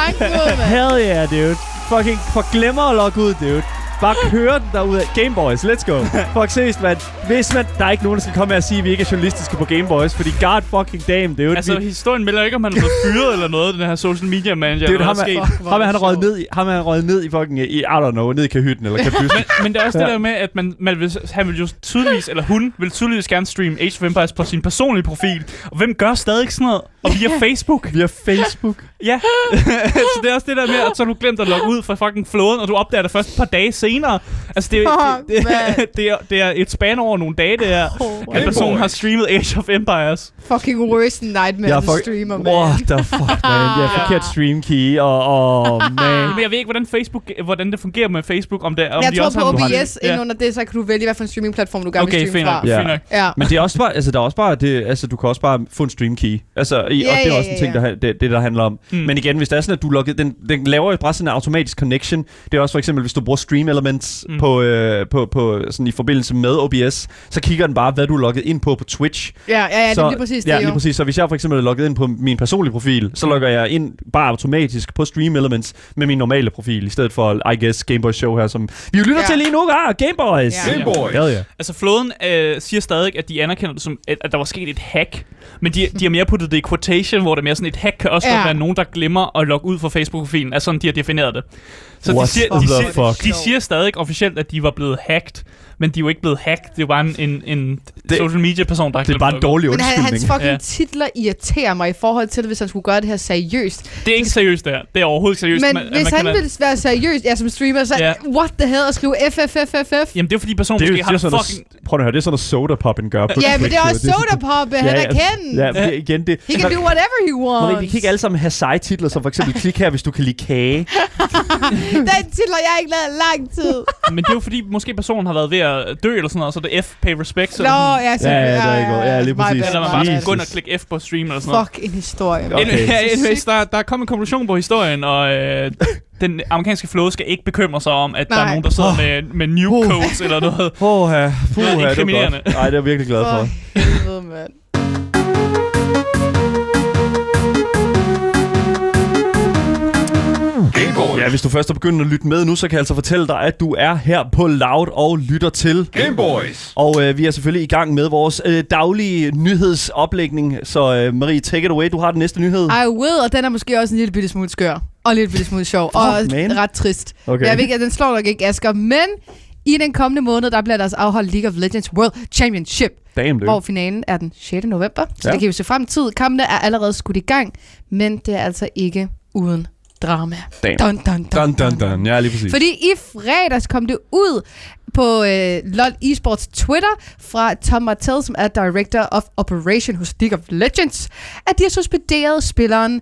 Speaker 2: Hell yeah, dude. Fucking forglemmer at logge ud, dude. Bare køre den derude. Gameboys, let's go. Fuck seriøst, man. Hvis man... Der er ikke nogen, der skal komme her og sige, at vi ikke er journalistiske på Gameboys, fordi god fucking damn, dude.
Speaker 4: Altså,
Speaker 2: vi,
Speaker 4: historien melder ikke, om han er blevet fyret eller noget, den her social media manager.
Speaker 2: Ham
Speaker 4: der
Speaker 2: er,
Speaker 4: er sket.
Speaker 2: Ham er
Speaker 3: er
Speaker 2: han
Speaker 3: det
Speaker 2: røget ned i, ham er han røget ned i fucking, i, I don't know, ned i kahytten eller kabysten.
Speaker 4: Men det er også
Speaker 2: Ja.
Speaker 4: det der med, at man, man vil, han vil jo tydeligvis, eller hun vil tydeligvis gerne streame Age of Empires på sin personlige profil. Og hvem gør stadig sådan noget? Og via Facebook.
Speaker 2: Via Facebook.
Speaker 4: Ja. så det er også det der med, at så har du glemt at logge ud fra fucking flåden, og du opdager det først et par dage senere. Altså, det, er- det, det, det, er, det er et span over nogle dage, det er,
Speaker 3: Oh
Speaker 4: at personen har streamet Age of Empires.
Speaker 3: Fucking worst nightmare,
Speaker 2: Jeg
Speaker 3: the
Speaker 2: fuck-
Speaker 3: streamer, man.
Speaker 2: What the fuck, man. Det er
Speaker 4: Ja.
Speaker 2: forkert stream key, og oh, man.
Speaker 4: Men jeg ved ikke, hvordan, Facebook, hvordan det fungerer med Facebook, om det om
Speaker 3: jeg
Speaker 4: de
Speaker 3: tror
Speaker 4: også
Speaker 3: på
Speaker 4: har
Speaker 3: OBS, ind under det, så kan du vælge, hvad for en streamingplatform du gerne
Speaker 4: Okay,
Speaker 3: vil streame fra.
Speaker 2: Ja.
Speaker 4: Fint nok.
Speaker 3: Ja.
Speaker 2: Men det er også bare, altså der er også bare, det, altså du kan også bare få en stream key. Altså, i,
Speaker 3: Ja,
Speaker 2: og det er
Speaker 3: ja,
Speaker 2: også en
Speaker 3: ja,
Speaker 2: ting,
Speaker 3: ja.
Speaker 2: der, det, det, der handler om.
Speaker 4: Mm.
Speaker 2: Men igen, hvis det er sådan, at du logger, den, den laver jo bare sådan en automatisk connection. Det er også for eksempel, hvis du bruger Stream Elements
Speaker 4: Mm.
Speaker 2: mm. på, øh, på, på, sådan i forbindelse med OBS, så kigger den bare, hvad du er logget ind på på Twitch.
Speaker 3: Ja, ja, ja, det
Speaker 2: så,
Speaker 3: er lige præcis det,
Speaker 2: ja,
Speaker 3: jo.
Speaker 2: lige præcis. Så hvis jeg for eksempel er logget ind på min personlige profil, så logger jeg ind bare automatisk på Stream Elements med min normale profil, i stedet for, I guess, Gameboy Show her, som vi jo lytter
Speaker 3: Ja.
Speaker 2: til lige nu. Ah, Gameboys!
Speaker 3: Ja.
Speaker 5: Gameboys.
Speaker 2: Hell yeah.
Speaker 4: Altså, flåden øh, siger stadig, at de anerkender det som, at, at der var sket et hack. Men de, de har mere puttet det i quotation, hvor det er mere sådan, et hack kan også
Speaker 3: Ja.
Speaker 4: være nogen, der glemmer at logge ud fra Facebook-profilen. Er sådan, de har defineret det. Så de
Speaker 2: What
Speaker 4: siger, de, siger,
Speaker 2: fuck?
Speaker 4: de siger stadig officielt, at de var blevet hacked. Men de er jo ikke blevet hacked. Det er jo bare en, en, en
Speaker 2: Det-
Speaker 4: social media-person, der har
Speaker 2: Det er bare en dårlig
Speaker 3: Men han, hans
Speaker 2: undskyldning.
Speaker 3: fucking
Speaker 4: Ja.
Speaker 3: titler irriterer mig i forhold til det, hvis han skulle gøre det her seriøst.
Speaker 4: Det er ikke seriøst, det her. Det er overhovedet ikke seriøst.
Speaker 3: Men
Speaker 4: man-
Speaker 3: hvis
Speaker 4: man
Speaker 3: han
Speaker 4: kan-
Speaker 3: ville være seriøs, ja, som streamer, så
Speaker 4: Ja.
Speaker 3: what the hell, at skrive FFFFF?
Speaker 4: Jamen, det er fordi personen
Speaker 2: er
Speaker 4: måske
Speaker 2: det er
Speaker 4: har
Speaker 2: sådan
Speaker 4: fucking...
Speaker 2: noget, prøv at høre, det er sådan noget soda poppen gør. På
Speaker 3: Ja, men det er også soda pop, han er kendt.
Speaker 2: Ja, men igen, det...
Speaker 3: He can do whatever he wants.
Speaker 2: Marie, vi kan ikke alle sammen have seje titler, som for eksempel klik her, hvis du kan lide kage.
Speaker 3: Den titler, jeg ikke lavet lang tid.
Speaker 4: Men det er jo fordi, måske personen har været ved at dø eller sådan noget, så det er F, pay respect. Så
Speaker 3: Nå,
Speaker 4: sådan,
Speaker 3: ja,
Speaker 2: Ja, ja, der er godt. Ja, lige præcis.
Speaker 4: Eller man bare skulle gå ind og klikke F på stream eller sådan noget.
Speaker 3: Fuck en historie.
Speaker 2: Okay.
Speaker 4: Okay. Anyways, der, der er kommet en konklusion på historien, og øh, den amerikanske flåde skal ikke bekymre sig om, at der er
Speaker 3: Nej.
Speaker 4: nogen, der sidder med, med new codes eller noget.
Speaker 2: Puh, ja. Puh, ja, det er godt. Nej, det er jeg virkelig glad for.
Speaker 3: For helvede, mand.
Speaker 5: Boys.
Speaker 2: Ja, hvis du først er begyndt at lytte med nu, så kan jeg altså fortælle dig, at du er her på Loud og lytter til.
Speaker 5: Game Boys.
Speaker 2: Og øh, vi er selvfølgelig i gang med vores øh, daglige nyhedsoplægning. Så øh, Marie, take it away. Du har den næste nyhed.
Speaker 3: I will, og den er måske også en lille bitte smule skør. Og en lille bitte smule sjov. og
Speaker 2: man.
Speaker 3: ret trist.
Speaker 2: Okay.
Speaker 3: Jeg ved ikke, at den slår nok ikke Asger, men i den kommende måned, der bliver der altså afholdt League of Legends World Championship,
Speaker 2: Damn,
Speaker 3: hvor finalen er den 6. november. Så
Speaker 2: ja.
Speaker 3: det kan vi se frem til. Kampene er allerede skudt i gang, men det er altså ikke uden drama. Dun, dun, dun,
Speaker 2: Dun, dun, dun. Ja, lige præcis.
Speaker 3: Fordi i fredags kom det ud på øh, LoL Esports Twitter fra Tom Martell, som er Director of Operation hos League of Legends, at de har suspenderet spilleren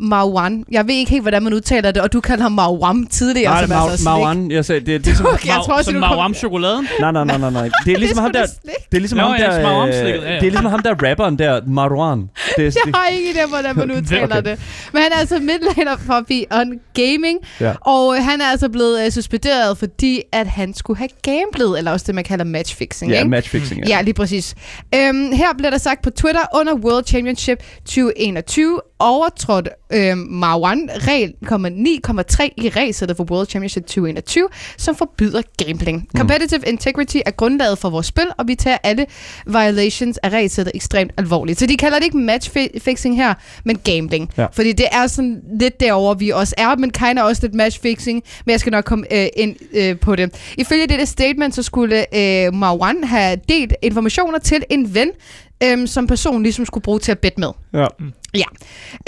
Speaker 3: Marwan. Jeg ved ikke helt, hvordan man udtaler det, og du kaldte ham Marwan tidligere.
Speaker 2: Nej,
Speaker 3: som
Speaker 2: Mar-
Speaker 3: altså.
Speaker 2: Marwan, jeg sagde, det er ligesom...
Speaker 3: Okay, jeg tror
Speaker 4: som
Speaker 3: du kom-
Speaker 4: Mauam chokoladen.
Speaker 2: Nej, nej, nej, nej, nej. Det er ligesom ham
Speaker 3: er
Speaker 2: der... Det er ligesom ham der... Øh. Det er ligesom ham der rapperen der, Marwan. Det er,
Speaker 3: Jeg har ikke idé, hvordan man udtaler
Speaker 2: Okay.
Speaker 3: det. Men han er altså midlaner for Beyond Gaming,
Speaker 2: Ja.
Speaker 3: og han er altså blevet øh, suspenderet, fordi at han skulle have gamblet, eller også det, man kalder matchfixing.
Speaker 2: Ja,
Speaker 3: ikke?
Speaker 2: matchfixing.
Speaker 3: Ja, lige præcis. Øhm, her bliver der sagt på Twitter, under World Championship 2021 overtrådte øhm, Marwan regel 9,3 i regelsættet for World Championship 2021, som forbyder gambling. Competitive integrity er grundlaget for vores spil, og vi tager alle violations af regelsættet ekstremt alvorligt. Så de kalder det ikke matchfixing her, men gambling.
Speaker 2: Ja.
Speaker 3: Fordi det er sådan lidt derover vi også er, men kind også lidt matchfixing, men jeg skal nok komme øh, ind øh, på det. Ifølge dette statement, så skulle øh, Marwan have delt informationer til en ven, øhm, som personen ligesom skulle bruge til at bette med.
Speaker 2: Ja.
Speaker 3: Ja.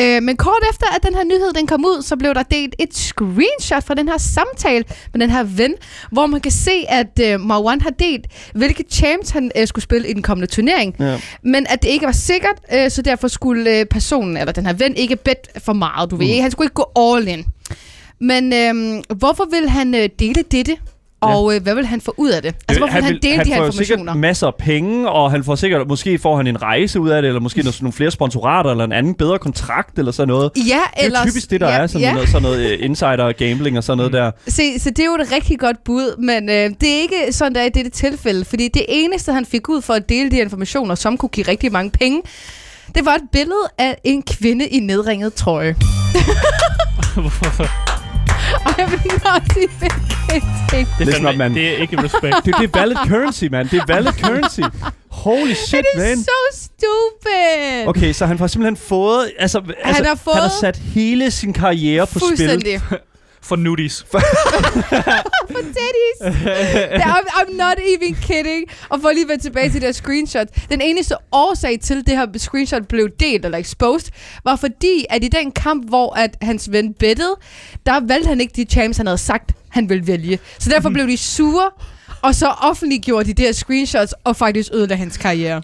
Speaker 3: Øh, men kort efter, at den her nyhed den kom ud, så blev der delt et screenshot fra den her samtale med den her ven, hvor man kan se, at øh, Marwan har delt, hvilke champs han øh, skulle spille i den kommende turnering.
Speaker 2: Ja.
Speaker 3: Men at det ikke var sikkert, øh, så derfor skulle øh, personen, eller den her ven, ikke bet for meget, du ved. ikke? Han skulle ikke gå all in. Men øh, hvorfor vil han øh, dele dette? Og øh, hvad vil han få ud af det? Altså, hvorfor vil han dele de her
Speaker 2: får jo
Speaker 3: informationer?
Speaker 2: sikkert masser af penge, og han får sikkert, måske får han en rejse ud af det, eller måske nogle, nogle flere sponsorater, eller en anden bedre kontrakt, eller sådan noget.
Speaker 3: Ja,
Speaker 2: Det er
Speaker 3: eller...
Speaker 2: typisk det, der
Speaker 3: ja,
Speaker 2: er, sådan
Speaker 3: ja.
Speaker 2: noget, sådan noget øh, insider gambling og sådan noget der.
Speaker 3: Se, så det er jo et rigtig godt bud, men øh, det er ikke sådan, der er i dette tilfælde, fordi det eneste, han fik ud for at dele de her informationer, som kunne give rigtig mange penge, det var et billede af en kvinde i nedringet trøje. Jeg vil nok sige, det er.
Speaker 4: Det er, fandme-
Speaker 2: man.
Speaker 4: det er ikke respekt.
Speaker 2: Det, det er valid currency, man. Det er valid currency. Holy shit,
Speaker 3: Det er
Speaker 2: man.
Speaker 3: så stupid.
Speaker 2: Okay, så han har simpelthen fået... Altså, han, altså,
Speaker 3: har fået-
Speaker 2: han har sat hele sin karriere på spil.
Speaker 3: Fuldstændig.
Speaker 4: For nudies.
Speaker 3: For titties. Det I'm, I'm not even kidding. Og for lige at vende tilbage til det her screenshot. Den eneste årsag til, det her screenshot blev delt eller exposed, var fordi, at i den kamp, hvor at hans ven bettede, der valgte han ikke de champs, han havde sagt, han ville vælge. Så derfor blev de sure, og så offentliggjorde de de her screenshots, og faktisk ødelagde hans karriere.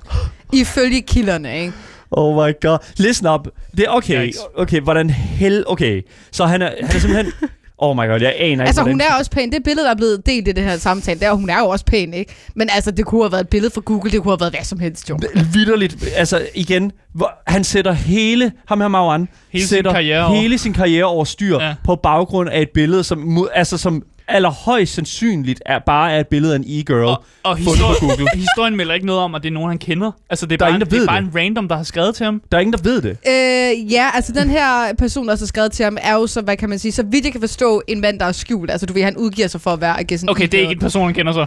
Speaker 3: Ifølge kilderne, ikke?
Speaker 2: Oh my god. Listen up. Det er okay. Okay, hvordan hell... Okay. Så han er, han er simpelthen... Oh my god, jeg aner ikke,
Speaker 3: Altså,
Speaker 2: hvordan...
Speaker 3: hun er også pæn. Det billede, der er blevet delt i det her samtale, der, hun er jo også pæn, ikke? Men altså, det kunne have været et billede fra Google, det kunne have været hvad som helst, jo.
Speaker 2: Vitterligt, altså igen, hvor, han sætter hele, ham her Marwan,
Speaker 4: Hele sin
Speaker 2: sætter
Speaker 4: karriere over.
Speaker 2: hele sin karriere over styr
Speaker 4: Ja.
Speaker 2: på baggrund af et billede, som, altså, som allerhøjst sandsynligt er bare er et billede af en e-girl.
Speaker 4: Og, og
Speaker 2: Fundet på
Speaker 4: historien,
Speaker 2: Google.
Speaker 4: historien melder ikke noget om, at det er nogen, han kender. Altså, det er
Speaker 2: Der er
Speaker 4: bare,
Speaker 2: ingen, der
Speaker 4: det er bare
Speaker 2: det.
Speaker 4: en random, der har skrevet til ham.
Speaker 2: Der er ingen, der ved det.
Speaker 3: Øh, ja, altså den her person, der så skrevet til ham, er jo så, hvad kan man sige, så vidt jeg kan forstå, en mand, der er skjult. Altså, du ved, han udgiver sig for at være, en
Speaker 4: Okay, det er ikke en person, han kender så.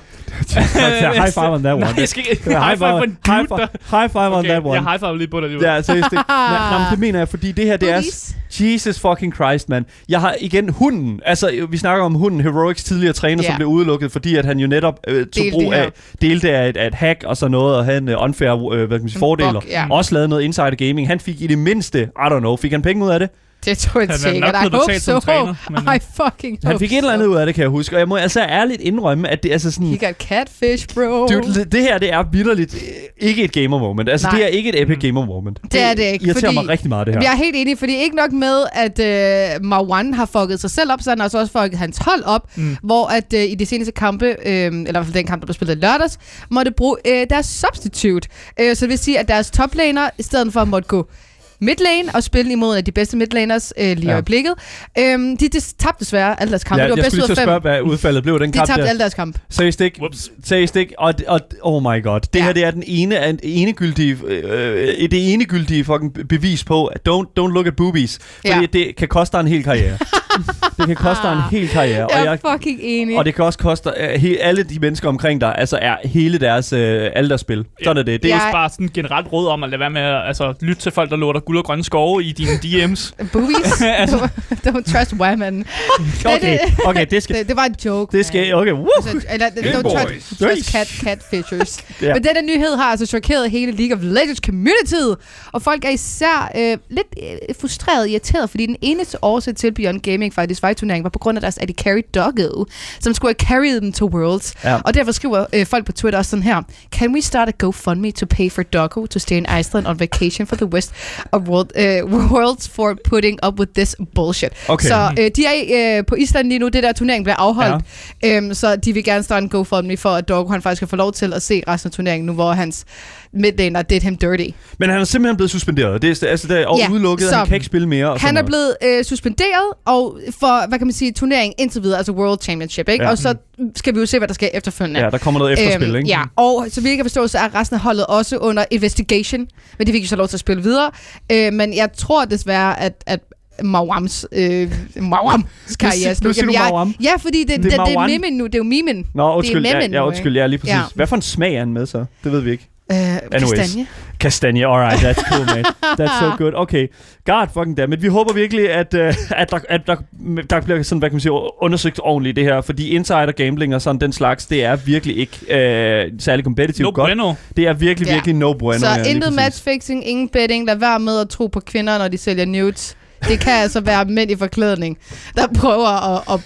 Speaker 2: high five on that one.
Speaker 4: Nej, jeg skal ikke... High five en
Speaker 2: high five,
Speaker 4: der...
Speaker 2: high five on
Speaker 4: Okay,
Speaker 2: that one.
Speaker 4: jeg high five lige på dig. lige
Speaker 2: Ja, seriøst. Det, men det mener jeg, fordi det her, det er... Jesus fucking Christ, man. Jeg har igen hunden. Altså, vi snakker om hunden, Heroics tidligere træner,
Speaker 3: Ja.
Speaker 2: som blev udelukket, fordi at han jo netop øh, tog
Speaker 3: Delte
Speaker 2: brug af, delte af et, af et hack og sådan noget, og havde en uh, unfair øh, hvad kan man sige, fordeler.
Speaker 3: bug, ja.
Speaker 2: Også lavet noget insider gaming. Han fik i det mindste, I don't know, fik han penge ud af det?
Speaker 3: Det tror jeg
Speaker 4: Han er
Speaker 3: hope
Speaker 4: betalt som
Speaker 3: so.
Speaker 4: træner, men-
Speaker 3: I fucking
Speaker 2: Han fik et eller
Speaker 3: so.
Speaker 2: andet ud af det, kan jeg huske. Og jeg må altså ærligt indrømme, at det er altså sådan...
Speaker 3: He got catfish, bro.
Speaker 2: Dude, det her, det er vidderligt øh, ikke et gamer moment. Altså,
Speaker 3: Nej.
Speaker 2: det er ikke et epic gamer moment.
Speaker 3: Det er det ikke,
Speaker 2: irriterer
Speaker 3: fordi-
Speaker 2: mig rigtig meget, det her.
Speaker 3: Jeg er helt enig, fordi ikke nok med, at øh, Marwan har fucket sig selv op, så han har altså også fucket hans hold op, mm. hvor at øh, i de seneste kampe, øh, eller i hvert fald den kamp, der blev spillet lørdags, måtte bruge øh, deres substitute. Øh, så det vil sige, at deres toplaner, i stedet for at måtte gå midlane og spille imod en af de bedste midlaners øh, lige i
Speaker 2: Ja.
Speaker 3: øjeblikket. Øhm, de, de tabte desværre alle deres kampe.
Speaker 2: Ja,
Speaker 3: det var
Speaker 2: jeg
Speaker 3: bedst
Speaker 2: skulle lige
Speaker 3: fem.
Speaker 2: spørge, hvad udfaldet blev den
Speaker 3: De
Speaker 2: kamp
Speaker 3: tabte
Speaker 2: der.
Speaker 3: alle deres kampe.
Speaker 2: Seriøst ikke?
Speaker 4: Whoops.
Speaker 2: Seriøst ikke? Og, og, oh my god. Det
Speaker 3: Ja.
Speaker 2: her, det er den ene, af- enegyldige, øh, det enegyldige fucking bevis på, at don't, don't look at boobies. Fordi
Speaker 3: Ja.
Speaker 2: det kan koste dig en hel karriere. det kan koste dig en hel karriere. Og,
Speaker 3: Jeg
Speaker 2: jeg,
Speaker 3: er fucking enig.
Speaker 2: og det kan også koste uh, he, alle de mennesker omkring dig, altså er hele deres, uh, alle deres spil. Sådan er det. det
Speaker 4: er
Speaker 3: Jeg-
Speaker 4: bare sådan generelt råd om at lade være med at altså, lytte til folk, der låter guld og grønne skove i dine DM's.
Speaker 3: Boobies?
Speaker 4: Altså.
Speaker 3: Don't trust women.
Speaker 2: okay, okay, det skal,
Speaker 3: Det, det var en joke.
Speaker 2: det skal, okay, woo.
Speaker 3: Altså, eller, don't trust, trust cat, catfishers.
Speaker 2: Ja.
Speaker 3: ja. Men denne nyhed har altså chokeret hele League of Legends community, og folk er især øh, lidt øh, frustreret irriteret, fordi den eneste årsag til Beyond Gaming faktisk var i turneringen var på grund af deres AD Carry Doggo, som skulle have carried dem to Worlds.
Speaker 2: Ja.
Speaker 3: Og derfor skriver øh, folk på Twitter også sådan her, Can we start a GoFundMe to pay for Doggo to stay in Iceland on vacation for the West of world, uh, Worlds for putting up with this bullshit.
Speaker 2: Okay.
Speaker 3: Så øh, de er øh, på Island lige nu, det der turnering bliver afholdt, ja. øhm, så de vil gerne starte en GoFundMe for, at Doggo han faktisk kan få lov til at se resten af turneringen, nu hvor hans midlaner did him dirty.
Speaker 2: Men han er simpelthen blevet suspenderet. Det er, altså, det er og
Speaker 3: Ja,
Speaker 2: udelukket,
Speaker 3: så
Speaker 2: han kan ikke spille mere. Og
Speaker 3: Han er blevet øh, suspenderet, og for, hvad kan man sige, turnering indtil videre, altså World Championship, ikke?
Speaker 2: Ja.
Speaker 3: Og så skal vi jo se, hvad der sker efterfølgende.
Speaker 2: Ja, der kommer noget efterspil, ikke?
Speaker 3: Ja, og så vidt jeg kan forstå, så er resten af holdet også under investigation, men de fik jo så lov til at spille videre. Øh, men jeg tror desværre, at, at Mawams, øh, Mawams karriere er
Speaker 2: Nu siger du Mawam.
Speaker 3: Ja, fordi det,
Speaker 2: Det er
Speaker 3: det, det, det er mimen nu, det er jo mimen.
Speaker 2: Nå, undskyld.
Speaker 3: Det er
Speaker 2: Ja, ja, undskyld. Ja, lige præcis.
Speaker 3: Ja.
Speaker 2: Hvad for en smag er han med så? Det ved vi ikke.
Speaker 3: Øh,
Speaker 2: Anyways.
Speaker 3: kastanje.
Speaker 2: Kastanje, alright, that's cool, man. That's so good. Okay, god fucking damn it. Vi håber virkelig, at, uh, at, der, at der, der bliver sådan, hvad kan man sige, undersøgt ordentligt det her, fordi insider gambling og sådan den slags, det er virkelig ikke uh, særlig kompetitivt
Speaker 4: No
Speaker 2: godt.
Speaker 4: bueno.
Speaker 2: Det er virkelig,
Speaker 3: Ja.
Speaker 2: virkelig no bueno.
Speaker 3: Så
Speaker 2: ja,
Speaker 3: intet matchfixing, ingen betting. Lad være med at tro på kvinder, når de sælger nudes. Det kan altså være mænd i forklædning, der prøver at, at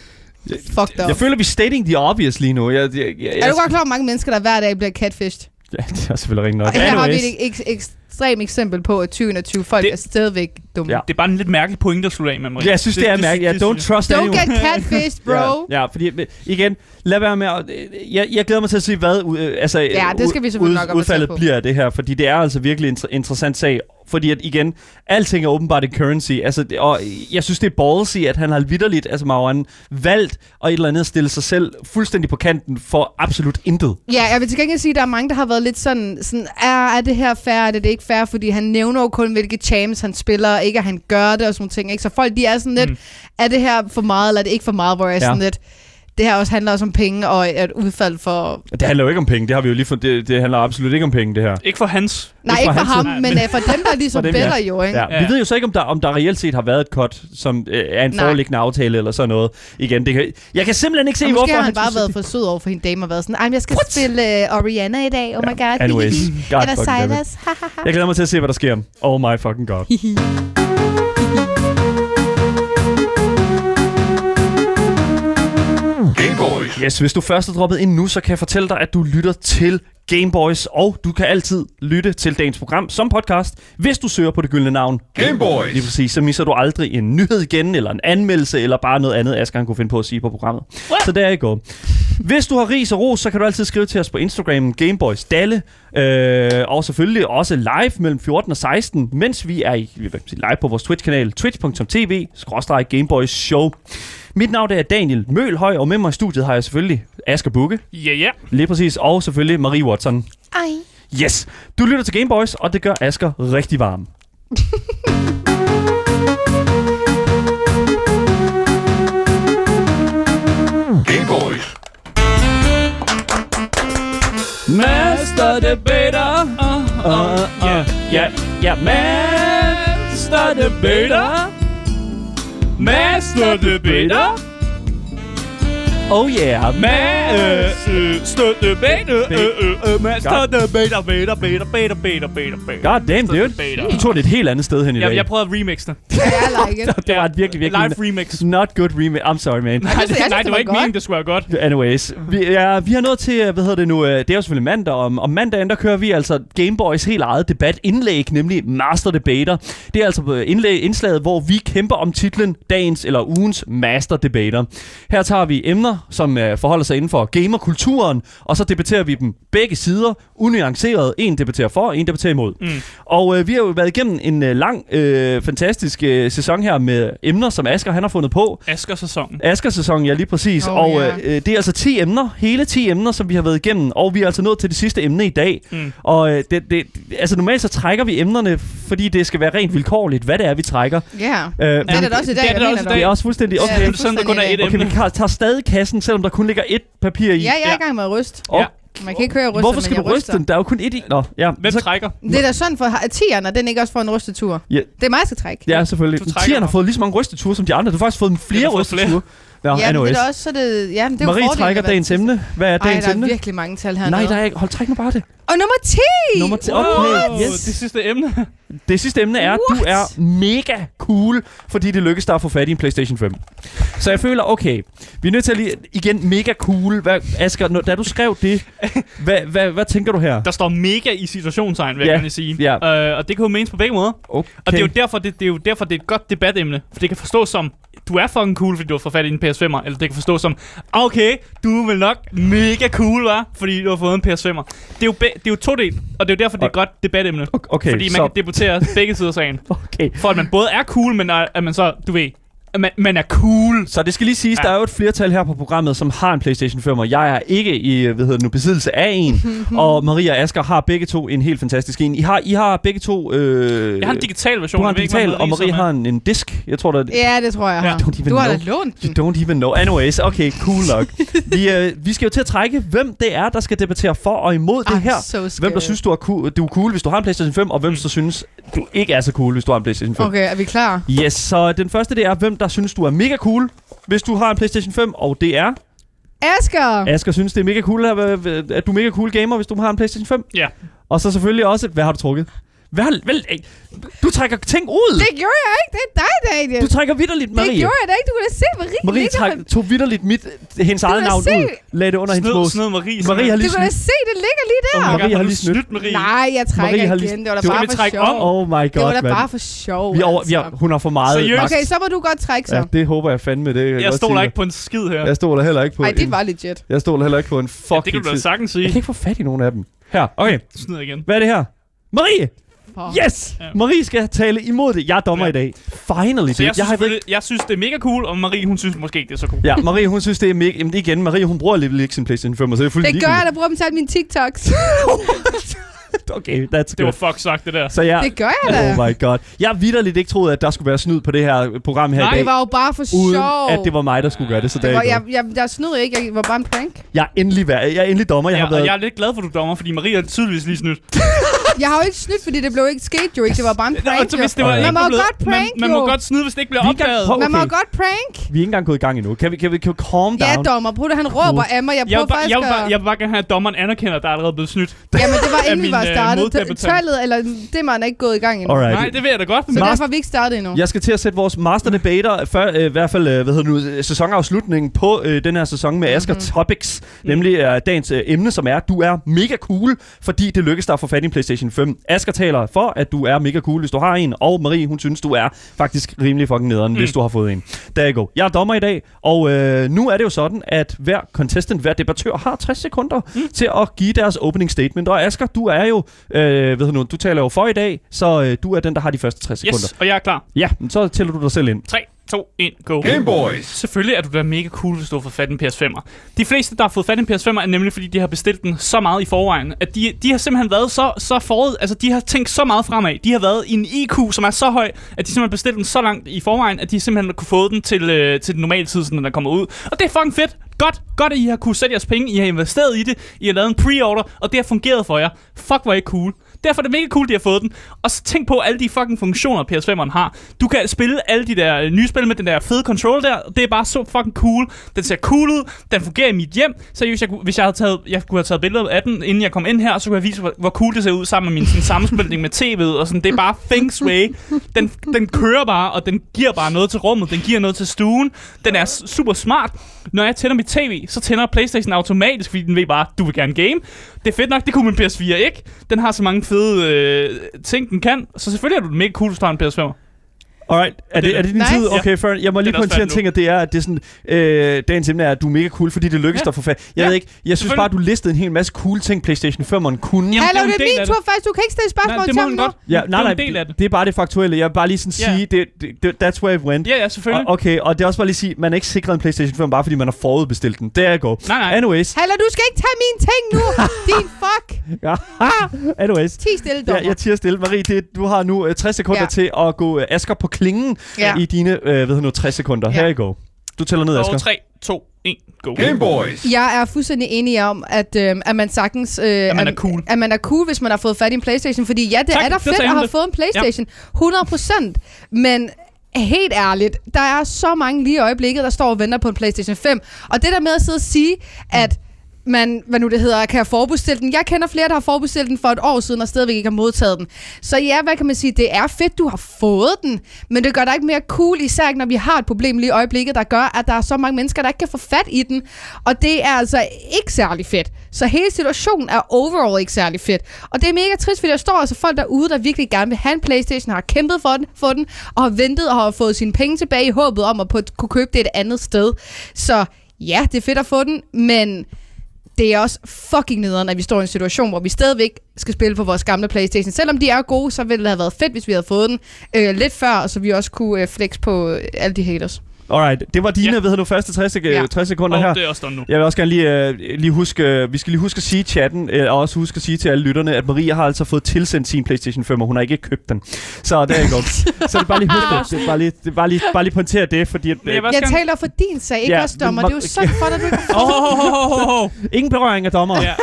Speaker 3: fuck dig
Speaker 2: Jeg føler, vi stating the obvious lige nu. Jeg, jeg, jeg,
Speaker 3: Er du godt klar, hvor mange mennesker, der hver dag bliver catfished?
Speaker 2: Ja, det er selvfølgelig rigtig nok.
Speaker 3: Og her har vi et ek- ekstremt eksempel på, at 2020 folk
Speaker 4: Det-
Speaker 3: er stadigvæk dumme.
Speaker 2: Ja.
Speaker 4: Det er bare en lidt mærkelig pointe at slutte af med, Marie.
Speaker 2: Ja, jeg synes, det, er mærkeligt. Ja, don't trust
Speaker 3: Don't
Speaker 2: anyone.
Speaker 3: get catfished, bro.
Speaker 2: Ja, ja, fordi igen, lad være med at, jeg, jeg glæder mig til at se, hvad øh, altså,
Speaker 3: Ja, det skal vi selvfølgelig nok
Speaker 2: udfaldet
Speaker 3: på.
Speaker 2: bliver af det her, fordi det er altså virkelig en inter- interessant sag. Fordi at igen, alting er åbenbart en currency. Altså, det, og jeg synes, det er ballsy, at han har vidderligt, altså Mauren, valgt at et eller andet stille sig selv fuldstændig på kanten for absolut intet.
Speaker 3: Ja, jeg vil til gengæld sige, at der er mange, der har været lidt sådan, sådan er, er det her fair, er det, det ikke fair, fordi han nævner jo kun, hvilke champs han spiller, ikke at han gør det og sådan nogle ting. Ikke? Så folk, de er sådan lidt,
Speaker 4: mm.
Speaker 3: er det her for meget, eller er det ikke for meget, hvor jeg er
Speaker 2: Ja.
Speaker 3: sådan lidt, det her også handler også om penge og et udfald for...
Speaker 2: Det handler jo ikke om penge, det har vi jo lige fået, det, det handler absolut ikke om penge, det her.
Speaker 4: Ikke for hans.
Speaker 3: Nej,
Speaker 2: Ikke
Speaker 3: ikke
Speaker 2: for
Speaker 3: for
Speaker 2: hans
Speaker 3: ham,
Speaker 4: side.
Speaker 3: men
Speaker 4: Nej,
Speaker 3: øh, for dem, der ligesom
Speaker 2: For dem, ja.
Speaker 3: bedre jo, ikke?
Speaker 2: Ja.
Speaker 4: Ja.
Speaker 2: Vi ved jo så ikke, om der, om der reelt set har været et cut, som øh, er en
Speaker 3: Nej.
Speaker 2: foreliggende aftale eller sådan noget. Igen, det kan, jeg kan simpelthen ikke se,
Speaker 3: Og
Speaker 2: hvorfor
Speaker 3: måske har han bare
Speaker 2: skulle-
Speaker 3: været for sød over for hende dame og været sådan, jeg skal
Speaker 2: What?
Speaker 3: spille uh, Oriana i dag, oh my god.
Speaker 2: Anyways, God
Speaker 3: Eller
Speaker 2: fucking.
Speaker 3: Silas.
Speaker 2: Jeg glæder mig til at se, hvad der sker. Oh my fucking god.
Speaker 5: Game Boys.
Speaker 2: Yes, hvis du først er droppet ind nu, så kan jeg fortælle dig, at du lytter til Gameboys, og du kan altid lytte til dagens program som podcast, hvis du søger på det gyldne navn.
Speaker 5: Game Boys.
Speaker 2: Lige præcis, så misser du aldrig en nyhed igen, eller en anmeldelse, eller bare noget andet, Asger han kunne finde på at sige på programmet. Så der er I går. Hvis du har ris og ros, så kan du altid skrive til os på Instagram, Gameboys Dalle, øh, og selvfølgelig også live mellem 14 og 16, mens vi er i, live på vores Twitch-kanal, twitch.tv, Gameboys Show. Mit navn er Daniel Mølhøj, og med mig i studiet har jeg selvfølgelig Asger Bukke,
Speaker 4: Ja, ja.
Speaker 2: lige præcis, og selvfølgelig Marie Watson.
Speaker 3: Ej.
Speaker 2: Yes, du lytter til Gameboys, og det gør Asger rigtig varm.
Speaker 5: Game Boys.
Speaker 2: Master Debater. Uh, uh,
Speaker 4: Ja,
Speaker 2: ja, ja, Master Debater.
Speaker 4: Master Debater.
Speaker 2: Oh yeah.
Speaker 4: Med øh, øh, støtte beta, øh, øh, øh, med støtte beta, beta, beta, beta, beta, beta, beta.
Speaker 2: God damn, dude. Du tog det et helt andet sted hen i
Speaker 4: Jeg,
Speaker 2: dag.
Speaker 4: jeg prøvede at remixe det.
Speaker 3: I like it.
Speaker 2: det var et virkelig, virkelig...
Speaker 4: Live remix.
Speaker 2: Not good remix. I'm sorry, man.
Speaker 4: Nej, nej,
Speaker 3: det var
Speaker 4: ikke meningen, det skulle være godt.
Speaker 2: Anyways, vi, ja, vi har nået til, øh, hvad hedder det nu, øh, det er jo selvfølgelig mandag, og om, om mandagen, der kører vi altså Gameboys helt eget debatindlæg, nemlig Master Debater. Det er altså øh, indlæg, indslaget, hvor vi kæmper om titlen dagens eller ugens Master Debater. Her tager vi emner, som øh, forholder sig inden for gamerkulturen, og så debatterer vi dem begge sider, unuanceret. En debatterer for, en debatterer imod.
Speaker 4: Mm.
Speaker 2: Og øh, vi har jo været igennem en øh, lang, øh, fantastisk øh, sæson her med emner, som Asger han har fundet på.
Speaker 4: Asger-sæsonen.
Speaker 2: Asger-sæsonen, ja lige præcis.
Speaker 3: Oh,
Speaker 2: og
Speaker 3: ja.
Speaker 2: øh, det er altså 10 emner, hele 10 emner, som vi har været igennem, og vi er altså nået til det sidste emne i dag.
Speaker 4: Mm.
Speaker 2: Og øh, det, det, altså normalt så trækker vi emnerne, fordi det skal være rent vilkårligt, hvad det er, vi trækker.
Speaker 3: Ja.
Speaker 2: Øh,
Speaker 3: Det er det også i dag,
Speaker 4: Det er det også i
Speaker 2: det
Speaker 3: du.
Speaker 2: er også fuldstændig...
Speaker 3: Ja,
Speaker 2: Okay,
Speaker 3: det er
Speaker 4: Okay, sådan der kun er et
Speaker 3: fuldstændig
Speaker 2: okay vi tager stadig kassen, selvom der kun ligger et papir i.
Speaker 3: Ja, jeg er
Speaker 4: Ja.
Speaker 3: i gang med at ryste.
Speaker 2: Og,
Speaker 4: Ja.
Speaker 3: Man kan ikke høre, ryster,
Speaker 2: Hvorfor skal du ryste
Speaker 3: ryster.
Speaker 2: den? Der er jo kun et i. Nå, ja.
Speaker 4: Hvem
Speaker 2: så,
Speaker 4: trækker?
Speaker 3: Det er da sådan for at tieren, og den ikke også får en rystetur.
Speaker 2: Ja.
Speaker 3: Det er mig, der skal trække.
Speaker 2: ja, selvfølgelig. Tieren har fået lige så mange rysteture som de andre. Du har faktisk fået flere
Speaker 4: flere.
Speaker 2: rysteture.
Speaker 3: Ja, men det er da også, så det, ja, det er
Speaker 2: Marie
Speaker 3: fordelen
Speaker 2: trækker dagens emne. Hvad er
Speaker 3: Ej,
Speaker 2: dagens
Speaker 3: der er
Speaker 2: emne?
Speaker 3: virkelig mange tal her.
Speaker 2: Nej, der er ikke. Hold, træk nu bare det.
Speaker 3: Og nummer 10!
Speaker 2: Nummer 10.
Speaker 4: Wow,
Speaker 2: Okay, yes.
Speaker 4: det sidste emne.
Speaker 2: Det sidste emne er, at du
Speaker 3: What?
Speaker 2: er mega cool, fordi det lykkedes dig at få fat i en PlayStation 5. Så jeg føler, okay, vi er nødt til at lige, igen, mega cool. Hvad, Asger, når, da du skrev det, hvad, hvad, hvad tænker du her?
Speaker 4: Der står mega i situationstegn, vil
Speaker 2: Ja,
Speaker 4: jeg gerne sige.
Speaker 2: ja.
Speaker 4: Øh, og det kan jo menes på begge måder.
Speaker 2: Okay.
Speaker 4: Og det er, jo derfor, det, det er jo derfor, det er et godt debatemne. For det kan forstås som, du er fucking cool, fordi du har fået fat i en PS5'er. Eller det kan forstås som, okay, du er vel nok mega cool, var, fordi du har fået en PS5'er. Det er jo, det er jo to del, og det er jo derfor, det er et godt debatemne.
Speaker 2: Okay,
Speaker 4: fordi man
Speaker 2: så,
Speaker 4: kan debattere begge sider af sagen.
Speaker 2: okay.
Speaker 4: For at man både er cool, men er, at man så, du ved, man, man er cool.
Speaker 2: Så det skal lige siges,
Speaker 4: Ja.
Speaker 2: der er jo et flertal her på programmet, som har en PlayStation 5, og jeg er ikke i hvad hedder det nu, besiddelse af en. og Maria og Asger har begge to en helt fantastisk en. I har, I har begge to... Øh,
Speaker 4: Jeg har en digital version.
Speaker 2: Du har en
Speaker 4: ikke,
Speaker 2: digital, og
Speaker 4: er-
Speaker 2: har en, en disk. Jeg tror, der
Speaker 3: Ja, det tror jeg,
Speaker 4: Ja.
Speaker 3: har.
Speaker 2: Don't even
Speaker 3: Du har da lånt den.
Speaker 2: You don't even know. Anyways, okay, cool nok. vi, øh, vi skal jo til at trække, hvem det er, der skal debattere for og imod det
Speaker 3: I'm
Speaker 2: her.
Speaker 3: so
Speaker 2: Hvem der synes, du er, cool, du er cool, hvis du har en PlayStation 5, og hvem der synes, du ikke er så cool, hvis du har en PlayStation 5.
Speaker 3: Okay, er vi klar?
Speaker 2: Yes, så den første det er, hvem der synes, du er mega cool, hvis du har en PlayStation 5, og det er...
Speaker 3: Asger!
Speaker 2: Asger synes, det er mega cool, at, at du er mega cool gamer, hvis du har en PlayStation 5.
Speaker 4: Ja.
Speaker 2: Og så selvfølgelig også, hvad har du trukket? Hvad har, vel, ey, du trækker ting ud!
Speaker 3: Det gjorde jeg ikke. Det er dig, Daniel.
Speaker 2: du trækker vidderligt, Marie.
Speaker 3: Det gjorde jeg da ikke. Du kunne da se, Marie,
Speaker 2: Marie træk,
Speaker 3: med-
Speaker 2: tog vidderligt mit, hendes eget
Speaker 3: kan
Speaker 2: navn
Speaker 3: se-
Speaker 2: ud. Lagde det under hendes
Speaker 4: Snød,
Speaker 2: mås.
Speaker 4: snød Marie.
Speaker 2: Marie har
Speaker 3: Du
Speaker 2: lige
Speaker 3: kunne da
Speaker 2: snydt.
Speaker 3: se, det ligger lige der.
Speaker 4: Oh my
Speaker 2: Marie
Speaker 4: God,
Speaker 2: har
Speaker 4: du
Speaker 2: lige snydt.
Speaker 4: snydt, Marie.
Speaker 3: Nej, jeg trækker
Speaker 2: Marie har
Speaker 3: igen.
Speaker 2: lige-
Speaker 3: Det var da
Speaker 4: Du
Speaker 3: bare
Speaker 4: kan
Speaker 3: for
Speaker 4: trække
Speaker 3: sjov.
Speaker 4: om.
Speaker 2: Oh my
Speaker 3: Det var
Speaker 2: god,
Speaker 3: da bare for sjov.
Speaker 2: Vi er over, vi
Speaker 3: altså.
Speaker 2: har, hun har for meget
Speaker 4: Seriøst?
Speaker 3: Okay, så må du godt trække så.
Speaker 2: Ja, det håber jeg fandme. Det kan
Speaker 4: Jeg stoler ikke på en skid her.
Speaker 2: Jeg stoler heller ikke på
Speaker 3: Ej, det var legit.
Speaker 2: Jeg stoler heller ikke på en fucking
Speaker 4: det kan du da sagtens
Speaker 2: Jeg
Speaker 4: sige.
Speaker 2: kan ikke få fat i nogen af dem. Her, okay.
Speaker 4: Snyd igen.
Speaker 2: Hvad er det her? Marie!
Speaker 3: For-
Speaker 2: Yes!
Speaker 4: Ja.
Speaker 2: Marie skal tale imod det. Jeg er dommer
Speaker 4: Ja.
Speaker 2: i dag. Finally,
Speaker 4: Så
Speaker 2: dude.
Speaker 4: jeg synes,
Speaker 2: har
Speaker 4: jeg, jeg synes, det er mega cool, og Marie, hun synes måske ikke, det er så cool.
Speaker 2: Ja, Marie, hun synes, det er mega... Jamen igen, Marie, hun bruger alligevel ikke sin PlayStation 5, og så er det fuldt
Speaker 3: Det gør jeg, der bruger dem til mine TikToks.
Speaker 2: Okay, that's
Speaker 4: Det var
Speaker 2: good.
Speaker 4: fuck sagt, det der.
Speaker 2: Så jeg...
Speaker 3: Det gør jeg da.
Speaker 2: Oh my god. Jeg har vidderligt ikke troet, at der skulle være snyd på det her program her
Speaker 4: Nej,
Speaker 2: i dag.
Speaker 3: Det var jo bare for
Speaker 2: uden
Speaker 3: sjov.
Speaker 2: at det var mig, der skulle gøre det. Så
Speaker 3: Det
Speaker 2: der
Speaker 3: var,
Speaker 2: er
Speaker 3: jeg, jeg, jeg snød ikke. Jeg var bare en prank.
Speaker 2: jeg, er endelig, vær- jeg er endelig dommer. Jeg
Speaker 4: Ja,
Speaker 2: har været...
Speaker 4: jeg er lidt glad for, at du er dommer, fordi Marie er tydeligvis lige snydt.
Speaker 3: Jeg har jo ikke snydt, fordi det blev ikke sket jo ikke. Det var bare en
Speaker 4: Nå,
Speaker 3: prank.
Speaker 4: så
Speaker 3: jo.
Speaker 4: hvis det var
Speaker 2: Man
Speaker 4: ikke
Speaker 3: må jo
Speaker 4: blevet-
Speaker 3: godt prank,
Speaker 4: man, man må
Speaker 3: jo.
Speaker 4: godt snyde, hvis det ikke bliver
Speaker 2: Vi er i gang-
Speaker 4: opdaget.
Speaker 2: Hov,
Speaker 3: Man må
Speaker 2: okay.
Speaker 3: godt prank.
Speaker 2: Vi er ikke engang gået i gang endnu. Kan vi, kan vi, kan vi calm
Speaker 3: Ja,
Speaker 2: down?
Speaker 3: dommer. Bruder, han råber af mig. Jeg
Speaker 4: Jeg
Speaker 3: prøver
Speaker 4: vil, bare,
Speaker 3: faktisk
Speaker 4: jeg, vil bare,
Speaker 3: at...
Speaker 4: jeg vil bare gerne have, at dommeren anerkender, at der er allerede blevet snydt.
Speaker 3: Jamen, det var inden vi
Speaker 4: min,
Speaker 3: var
Speaker 4: øh,
Speaker 3: startet.
Speaker 4: moddebattant.
Speaker 3: Tøllet, eller det man er ikke gået i gang endnu.
Speaker 2: Alright.
Speaker 4: Nej, det vil jeg da godt.
Speaker 3: Så
Speaker 2: Master-
Speaker 3: derfor er vi ikke startet endnu.
Speaker 2: Jeg skal til at sætte vores master debater, før, øh, i hvert fald øh, hvad hedder det nu, øh, sæsonafslutningen på øh, den her sæson med Asger
Speaker 3: Mhm.
Speaker 2: Topics, nemlig øh, dagens øh, emne, som er, du er mega cool, fordi det lykkes dig at få fat i en PlayStation 5. Asger taler for, at du er mega cool, hvis du har en, og Marie, hun synes, du er faktisk rimelig fucking nederen, mm. hvis du har fået en. Der you go. Jeg er dommer i dag, og øh, nu er det jo sådan, at hver contestant, hver debattør har 60 sekunder mm. til at give deres opening statement. Og Asger, du er jo, øh, ved du, nu, du taler jo for i dag, så øh, du er den, der har de første 60 sekunder.
Speaker 4: Yes, og jeg er klar.
Speaker 2: Ja, så tæller du dig selv ind.
Speaker 4: 3, 2, 1, go.
Speaker 5: Game Boys.
Speaker 4: Selvfølgelig er du da mega cool, hvis du har fået fat i en PS5'er. De fleste, der har fået fat i en PS5'er, er nemlig fordi, de har bestilt den så meget i forvejen, at de, de har simpelthen været så, så forud, altså de har tænkt så meget fremad. De har været i en IQ, som er så høj, at de simpelthen bestilt den så langt i forvejen, at de simpelthen kunne få den til, øh, til den normale tid, sådan, når den kommer ud. Og det er fucking fedt. Godt, godt, at I har kunne sætte jeres penge, I har investeret i det, I har lavet en pre-order, og det har fungeret for jer. Fuck, hvor er I cool. Derfor er det mega cool, de har fået den. Og så tænk på alle de fucking funktioner, PS5'eren har. Du kan spille alle de der øh, nye spil med den der fede control der. Det er bare så fucking cool. Den ser cool ud. Den fungerer i mit hjem. Så hvis jeg, hvis jeg havde taget, jeg kunne have taget billeder af den, inden jeg kom ind her, så kunne jeg vise, hvor, hvor cool det ser ud sammen med min sådan, sammenspilning med tv'et. Og sådan, det er bare feng shui. Den, den kører bare, og den giver bare noget til rummet. Den giver noget til stuen. Den er super smart. Når jeg tænder mit tv, så tænder Playstation automatisk, fordi den ved bare, du vil gerne game. Det er fedt nok, det kunne min PS4 ikke. Den har så mange fede øh, ting, den kan. Så selvfølgelig er du mega cool, hvis du har en PS5.
Speaker 2: Alright, er det, er det din
Speaker 3: Nice.
Speaker 2: tid? Okay, før, jeg må lige
Speaker 4: er
Speaker 2: pointere en ting, at det er, at det er sådan, øh, dagens emne er, at du er mega cool, fordi det lykkedes
Speaker 4: Ja.
Speaker 2: dig for fat. Jeg
Speaker 4: Ja,
Speaker 2: ved ikke, jeg synes bare, at du listede en hel masse cool ting, PlayStation 5'eren kunne.
Speaker 4: Jamen,
Speaker 3: Hallo,
Speaker 4: det er
Speaker 3: min tur faktisk. Du kan ikke stille spørgsmål til
Speaker 4: må
Speaker 3: ham nu.
Speaker 4: godt.
Speaker 2: Ja,
Speaker 4: Det er
Speaker 2: nej, nej,
Speaker 4: det.
Speaker 2: det er bare det faktuelle. Jeg vil bare lige sådan
Speaker 4: Ja.
Speaker 2: sige, det, det, that's where it went.
Speaker 4: Ja, ja, selvfølgelig.
Speaker 2: Og, okay, og det er også bare lige at sige, man er ikke sikret en PlayStation 5, bare fordi man har forudbestilt den. Der går.
Speaker 4: Nej, nej.
Speaker 2: Anyways.
Speaker 3: Hallo, du skal ikke tage mine ting nu. Din fuck.
Speaker 2: Ja. Anyways.
Speaker 3: Ti stille,
Speaker 2: Ja,
Speaker 3: dommer.
Speaker 2: jeg tiger stille. Marie, det, du har nu øh, 60 sekunder
Speaker 3: Ja.
Speaker 2: til at gå øh, Asker på klingen
Speaker 3: Ja.
Speaker 2: i dine øh, hvad hedder nu, 60 sekunder.
Speaker 3: Ja.
Speaker 2: Her i går. Du tæller ned, Asger.
Speaker 4: Og 3, 2, 1, go.
Speaker 5: Game Boys.
Speaker 3: Jeg er fuldstændig enig om, at, øh, at man sagtens... Øh, at
Speaker 4: man er cool.
Speaker 3: At man er cool, hvis man har fået fat i en Playstation. Fordi ja, det
Speaker 4: Tak,
Speaker 3: er da fedt at have fået en Playstation. 100%. Men helt ærligt, der er så mange lige i øjeblikket, der står og venter på en Playstation 5. Og det der med at sidde og sige, at man, hvad nu det hedder, kan have den. Jeg kender flere, der har forbudstilt den for et år siden, og stadigvæk ikke har modtaget den. Så ja, hvad kan man sige, det er fedt, du har fået den, men det gør dig ikke mere cool, især ikke, når vi har et problem lige i øjeblikket, der gør, at der er så mange mennesker, der ikke kan få fat i den. Og det er altså ikke særlig fedt. Så hele situationen er overall ikke særlig fedt. Og det er mega trist, fordi der står altså folk derude, der virkelig gerne vil have en Playstation, har kæmpet for den, for den og har ventet og har fået sine penge tilbage i håbet om at på, kunne købe det et andet sted. Så ja, det er fedt at få den, men det er også fucking nederen, at vi står i en situation, hvor vi stadigvæk skal spille på vores gamle Playstation. Selvom de er gode, så ville det have været fedt, hvis vi havde fået den øh, lidt før, så vi også kunne øh, flex på øh, alle de haters.
Speaker 2: Alright, det var dine,
Speaker 4: Ja.
Speaker 2: hedder nu, første 60, sek-
Speaker 3: Ja.
Speaker 2: 60 sekunder her.
Speaker 4: Og det er også nu.
Speaker 2: Jeg vil også gerne lige, øh, lige huske, øh, vi skal lige huske at sige i chatten, øh, og også huske at sige til alle lytterne, at Maria har altså fået tilsendt sin PlayStation 5, og hun har ikke købt den. Så der er godt. så det er bare lige husk det. Det er bare lige, det er bare lige, bare lige pointere det, fordi at,
Speaker 4: jeg
Speaker 2: øh,
Speaker 3: Jeg
Speaker 4: gerne...
Speaker 3: taler for din sag, ikke
Speaker 2: Ja,
Speaker 3: også, dommer.
Speaker 2: men-
Speaker 3: Det er jo sådan for dig, du ikke
Speaker 4: oh, oh, oh, oh, oh.
Speaker 2: ingen berøring af dommer.
Speaker 4: Ja.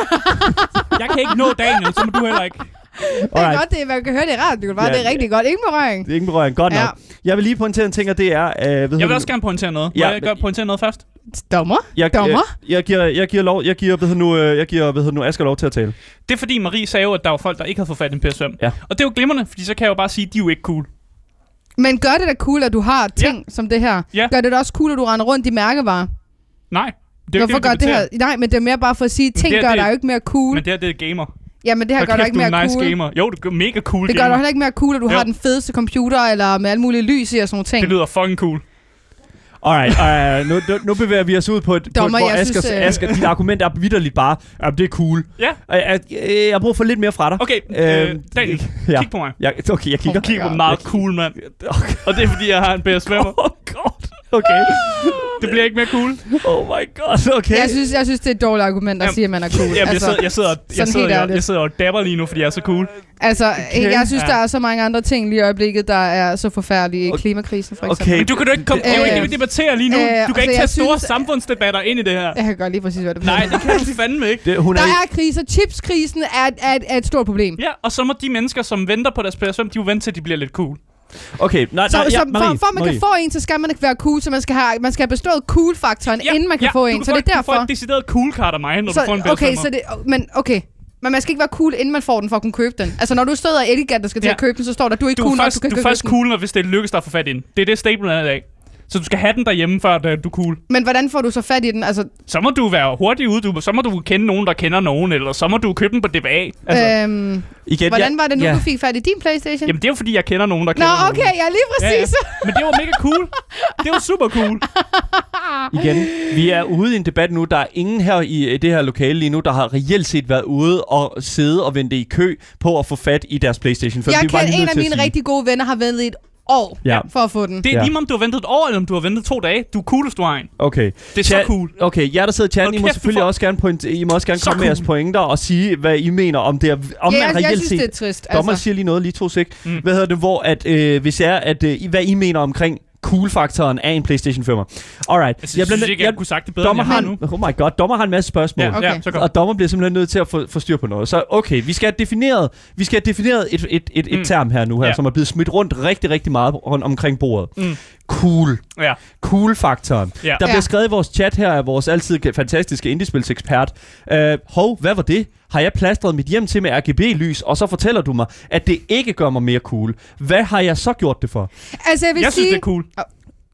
Speaker 4: Jeg kan ikke nå Daniel, så må du heller ikke.
Speaker 3: Det er godt, det man kan høre det i radioen. Bare,
Speaker 2: Ja,
Speaker 3: det er rigtig godt. Ingen berøring.
Speaker 2: Det er ingen berøring. Godt
Speaker 3: Ja.
Speaker 2: nok. Jeg vil lige pointere en ting, og det er... Øh, hvad hedder
Speaker 4: Jeg vil
Speaker 2: det?
Speaker 4: også gerne pointere noget. Må
Speaker 2: Ja,
Speaker 4: jeg gøre, pointere noget først?
Speaker 3: Dommer?
Speaker 2: jeg,
Speaker 3: dommer?
Speaker 2: Jeg, jeg, giver, jeg giver lov, jeg giver, hvad hedder nu, øh, jeg giver, hvad hedder nu, Asger lov til at tale.
Speaker 4: Det er fordi Marie sagde jo, at der var folk, der ikke havde fået fat i en PS5.
Speaker 2: Ja.
Speaker 4: Og det er jo glimrende, fordi så kan jeg jo bare sige, at de er jo ikke cool.
Speaker 3: Men gør det da cool, at du har ting som det her?
Speaker 4: Ja.
Speaker 3: Gør det da også cool, at du render rundt i mærkevarer?
Speaker 4: Nej. Det er
Speaker 3: Hvorfor
Speaker 4: ikke
Speaker 3: gør
Speaker 4: det,
Speaker 3: det her? Nej, men det er mere bare for at sige, at ting
Speaker 4: det er
Speaker 3: gør
Speaker 4: det-
Speaker 3: dig jo ikke mere cool.
Speaker 4: Men det her, det er gamer.
Speaker 3: Ja, men det her
Speaker 4: Hold
Speaker 3: gør dig ikke
Speaker 4: du er
Speaker 3: mere
Speaker 4: en nice
Speaker 3: cool.
Speaker 4: gamer. Jo, du er mega cool
Speaker 3: Det gør
Speaker 4: gamer.
Speaker 3: dig heller ikke mere cool, at du
Speaker 4: Jo.
Speaker 3: har den fedeste computer, eller med alle mulige lys i og sådan nogle ting.
Speaker 4: Det lyder fucking cool.
Speaker 2: Alright, alright nu, nu, nu bevæger vi os ud på et, på
Speaker 3: Dommer,
Speaker 2: et hvor
Speaker 3: jeg
Speaker 2: Asger,
Speaker 3: synes, øh,
Speaker 2: Asger, dit argument er vidderligt bare, at det er cool.
Speaker 4: Ja.
Speaker 2: Jeg, jeg, jeg har brug for lidt mere fra dig.
Speaker 4: Okay, øh,
Speaker 2: Øhm,
Speaker 4: Daniel,
Speaker 2: ja.
Speaker 4: kig på mig.
Speaker 2: Ja, okay, jeg kigger.
Speaker 3: Oh my
Speaker 4: Kig på
Speaker 3: God.
Speaker 4: meget cool, mand.
Speaker 2: Okay.
Speaker 4: Og det er fordi, jeg har en PS5.
Speaker 2: Oh god. Okay.
Speaker 4: Det bliver ikke mere cool.
Speaker 2: Oh my god, okay.
Speaker 3: Jeg synes, jeg synes, det er et dårligt argument at
Speaker 4: Jamen,
Speaker 3: sige, at man er cool.
Speaker 4: Jamen, jeg, sidder, jeg, sidder, jeg, sidder, jeg, jeg sidder og dabber lige nu, fordi jeg er så cool.
Speaker 3: altså, jeg synes,
Speaker 4: Ja.
Speaker 3: der er så mange andre ting lige i øjeblikket, der er så forfærdelige.
Speaker 2: Okay.
Speaker 3: Klimakrisen, for
Speaker 2: Okay.
Speaker 3: eksempel.
Speaker 4: Men du kan jo ikke, komme, det er jo ikke det, vi debatterer lige nu.
Speaker 3: Øh,
Speaker 4: Du kan
Speaker 3: altså,
Speaker 4: ikke tage store
Speaker 3: synes-
Speaker 4: samfundsdebatter ind i det her.
Speaker 3: Jeg kan godt lige præcis, hvad det
Speaker 4: Nej, det kan du fandme ikke.
Speaker 2: det, hun
Speaker 3: Der
Speaker 2: er,
Speaker 3: er kriser. Chipskrisen er, et- er, et- er et stort problem.
Speaker 4: Ja, og så må de mennesker, som venter på deres PS5, de jo vente til, de bliver lidt cool.
Speaker 2: Okay, nej,
Speaker 3: Så,
Speaker 2: nej, ja,
Speaker 3: så
Speaker 2: Marie,
Speaker 3: for, for at man
Speaker 2: Marie.
Speaker 3: kan få en, så skal man ikke være cool, så man skal have, man skal have bestået cool-faktoren, ja, inden man kan
Speaker 4: ja,
Speaker 3: få en.
Speaker 4: kan
Speaker 3: Så
Speaker 4: få,
Speaker 3: det er
Speaker 4: Du får
Speaker 3: derfor.
Speaker 4: et decideret cool card af mig, når du får en
Speaker 3: Så,
Speaker 4: PS5.
Speaker 3: okay, så det, men okay. Men man skal ikke være cool, inden man får den for at kunne købe den. Altså, når du stod og elegant og skal til
Speaker 4: Ja.
Speaker 3: at købe den, så står der, du er ikke
Speaker 4: du
Speaker 3: cool
Speaker 4: er
Speaker 3: nok,
Speaker 4: først,
Speaker 3: du kan
Speaker 4: du er
Speaker 3: købe
Speaker 4: først cool, når hvis det lykkes dig at få fat i den. Det er det, stablen er i dag. Så du skal have den derhjemme, før du er cool.
Speaker 3: Men hvordan får du så fat i den? Altså,
Speaker 4: Så må du være hurtig ude. Du, så må du kende nogen, der kender nogen. Eller så må du købe den på DBA. Altså, øh,
Speaker 3: øhm,
Speaker 2: Igen,
Speaker 3: hvordan var det nu,
Speaker 2: ja.
Speaker 3: du fik fat i din Playstation?
Speaker 4: jamen, det er jo fordi, jeg kender nogen, der
Speaker 3: Nå,
Speaker 4: kender nogen.
Speaker 3: okay, ja, lige præcis.
Speaker 4: Ja, ja. Men det var mega cool. Det var super cool.
Speaker 2: Igen, vi er ude i en debat nu. Der er ingen her i det her lokale lige nu, der har reelt set været ude og sidde og vente i kø på at få fat i deres Playstation 5.
Speaker 3: Jeg
Speaker 2: Det
Speaker 3: kan en af mine
Speaker 2: sige.
Speaker 3: rigtig gode venner har ventet i et år
Speaker 2: Ja.
Speaker 3: for at få den.
Speaker 4: Det er
Speaker 2: Ja.
Speaker 4: lige om du har ventet et år, eller om du har ventet to dage. Du er cool, hvis du har en.
Speaker 2: Okay.
Speaker 4: Det er så
Speaker 2: Chat-
Speaker 4: cool.
Speaker 2: Okay, jer der sidder i chatten,
Speaker 4: Hold
Speaker 2: I må selvfølgelig
Speaker 4: får-
Speaker 2: også gerne, point, I må også gerne
Speaker 4: Så
Speaker 2: komme med jeres
Speaker 4: cool.
Speaker 2: pointer og sige, hvad I mener om det er, om
Speaker 3: ja,
Speaker 2: man
Speaker 3: jeg,
Speaker 2: reelt
Speaker 3: jeg synes,
Speaker 2: set...
Speaker 3: det er trist.
Speaker 2: Dommer
Speaker 3: Altså.
Speaker 2: siger lige noget, lige to sek. Mm. Hvad hedder det, hvor at, øh, hvis er, at, øh, hvad I mener omkring cool-faktoren af en PlayStation 5'er. Alright.
Speaker 4: Jeg synes, jeg, synes ikke, jeg,
Speaker 2: jeg,
Speaker 4: kunne sagt det bedre,
Speaker 2: dommer
Speaker 4: end jeg
Speaker 2: har,
Speaker 4: nu.
Speaker 2: oh my god, dommer har en masse spørgsmål.
Speaker 4: Ja,
Speaker 3: Okay.
Speaker 4: ja, så godt.
Speaker 2: Og dommer bliver simpelthen nødt til at få, få styr på noget. Så okay, vi skal have defineret, vi skal have defineret et, et, et, et
Speaker 4: Mm.
Speaker 2: term her nu her,
Speaker 4: Ja.
Speaker 2: som er blevet smidt rundt rigtig, rigtig meget rundt omkring bordet.
Speaker 4: Mm.
Speaker 2: Cool.
Speaker 4: Ja.
Speaker 2: Cool-faktoren.
Speaker 4: Ja.
Speaker 2: Der bliver skrevet i vores chat her af vores altid fantastiske indiespilsekspert. Uh, hov, hvad var det? Har jeg plastret mit hjem til med RGB-lys, og så fortæller du mig, at det ikke gør mig mere cool. Hvad har jeg så gjort det for?
Speaker 3: Altså, jeg vil
Speaker 4: Jeg
Speaker 3: sige...
Speaker 4: synes, det er cool.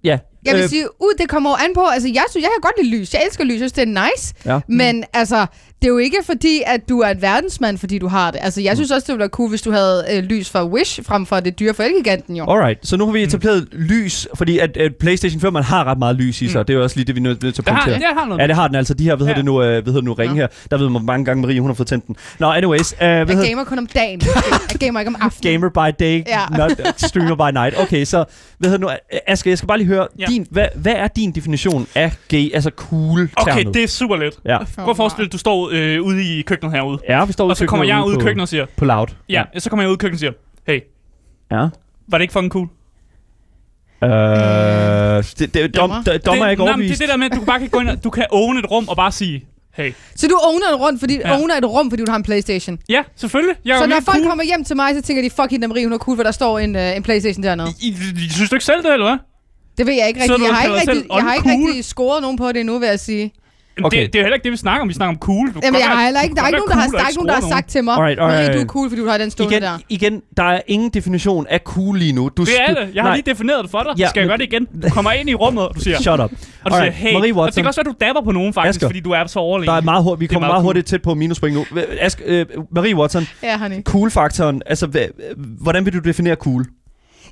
Speaker 2: Ja.
Speaker 3: Jeg vil
Speaker 2: øh,
Speaker 3: sige, ud, det kommer an på, altså jeg synes, jeg kan godt lide lys, jeg elsker lys, jeg synes, det er nice,
Speaker 2: Ja.
Speaker 3: men altså, det er jo ikke fordi, at du er en verdensmand, fordi du har det. Altså, jeg synes også, det ville være cool, hvis du havde øh, lys fra Wish, frem for det dyre for Elgiganten, jo.
Speaker 2: Alright, så nu har vi etableret mm. lys, fordi at, at PlayStation 5 man har ret meget lys i sig,
Speaker 4: Mm.
Speaker 2: det er jo også lige det, vi er nødt til at
Speaker 4: Det har,
Speaker 2: punktere.
Speaker 4: det har noget.
Speaker 2: Ja, det har den altså. De her, hvad hedder
Speaker 4: Ja.
Speaker 2: det nu, øh, hvad hedder det nu, ringe
Speaker 3: Nå.
Speaker 2: her. Der ved man, hvor mange gange Marie, hun har fået tændt den. Nå, anyways. Uh, hvad
Speaker 3: Jeg
Speaker 2: hedder
Speaker 3: gamer kun om dagen. jeg gamer ikke om aftenen.
Speaker 2: Gamer by day,
Speaker 3: Ja.
Speaker 2: not streamer by night. Okay, så hvad hedder nu, Aske, jeg skal bare lige høre,
Speaker 4: Ja.
Speaker 2: din, hvad, hvad er din definition af gay, altså cool
Speaker 4: Okay, det er super let.
Speaker 2: Ja.
Speaker 4: Prøv at forestille dig, du står øh, ude i køkkenet herude.
Speaker 2: Ja, vi står ude
Speaker 4: Og så kommer jeg ud i køkkenet og siger,
Speaker 2: På loud.
Speaker 4: ja, så kommer jeg ud i køkkenet og siger, hey,
Speaker 2: Ja.
Speaker 4: var det ikke fucking cool?
Speaker 2: Øh, det, det, dom,
Speaker 3: Dommer?
Speaker 2: d- dommer er ikke
Speaker 4: det, nej, men
Speaker 2: overbevist.
Speaker 4: det er det der med, at du bare kan gå ind og, du kan own et rum og bare sige, hey.
Speaker 3: Så du owner et, rundt, fordi,
Speaker 4: Ja.
Speaker 3: ja. owner et rum, fordi du har en Playstation.
Speaker 4: Ja, selvfølgelig. Jeg er
Speaker 3: så
Speaker 4: jo
Speaker 3: når
Speaker 4: mere
Speaker 3: folk
Speaker 4: cool.
Speaker 3: kommer hjem til mig, så tænker de, fuck hende, Marie, hun er cool, for der står en, øh, en Playstation dernede.
Speaker 4: I, I, I, synes du ikke selv det, eller hvad?
Speaker 3: Det ved jeg ikke
Speaker 4: Så
Speaker 3: rigtigt.
Speaker 4: du
Speaker 3: Jeg har
Speaker 4: kalder
Speaker 3: ikke,
Speaker 4: dig
Speaker 3: rigtig,
Speaker 4: selv
Speaker 3: jeg har ikke
Speaker 4: uncool?
Speaker 3: rigtig scoret nogen på det endnu, vil jeg sige.
Speaker 4: Okay. Det, det er heller ikke det, vi snakker om. Vi snakker om cool. Du
Speaker 3: Jamen, jeg har heller ikke, der er ikke nogen, der har, der er ikke nogen, der har sagt til mig,
Speaker 2: Alright,
Speaker 3: Marie, du er cool, fordi du har den stående
Speaker 2: Igen,
Speaker 3: der.
Speaker 2: igen, der er ingen definition af cool lige nu. Du,
Speaker 4: Det er det. Jeg har
Speaker 2: nej,
Speaker 4: lige defineret det for dig.
Speaker 2: Ja,
Speaker 4: Skal jeg gøre det igen? Du kommer ind i rummet, og du siger,
Speaker 2: Shut up.
Speaker 4: og du siger,
Speaker 2: Alright,
Speaker 4: hey.
Speaker 2: Marie
Speaker 4: og det
Speaker 2: Watson.
Speaker 4: kan også være, du dapper på nogen faktisk,
Speaker 2: Asger.
Speaker 4: fordi du er så overlegen.
Speaker 2: Der er meget hurtigt, vi
Speaker 4: er
Speaker 2: kommer
Speaker 4: meget
Speaker 2: meget
Speaker 4: cool.
Speaker 2: hurtigt tæt på minuspoint nu. Ask, øh, Marie Watson,
Speaker 3: Ja, honey.
Speaker 2: cool-faktoren, altså hvordan vil du definere cool?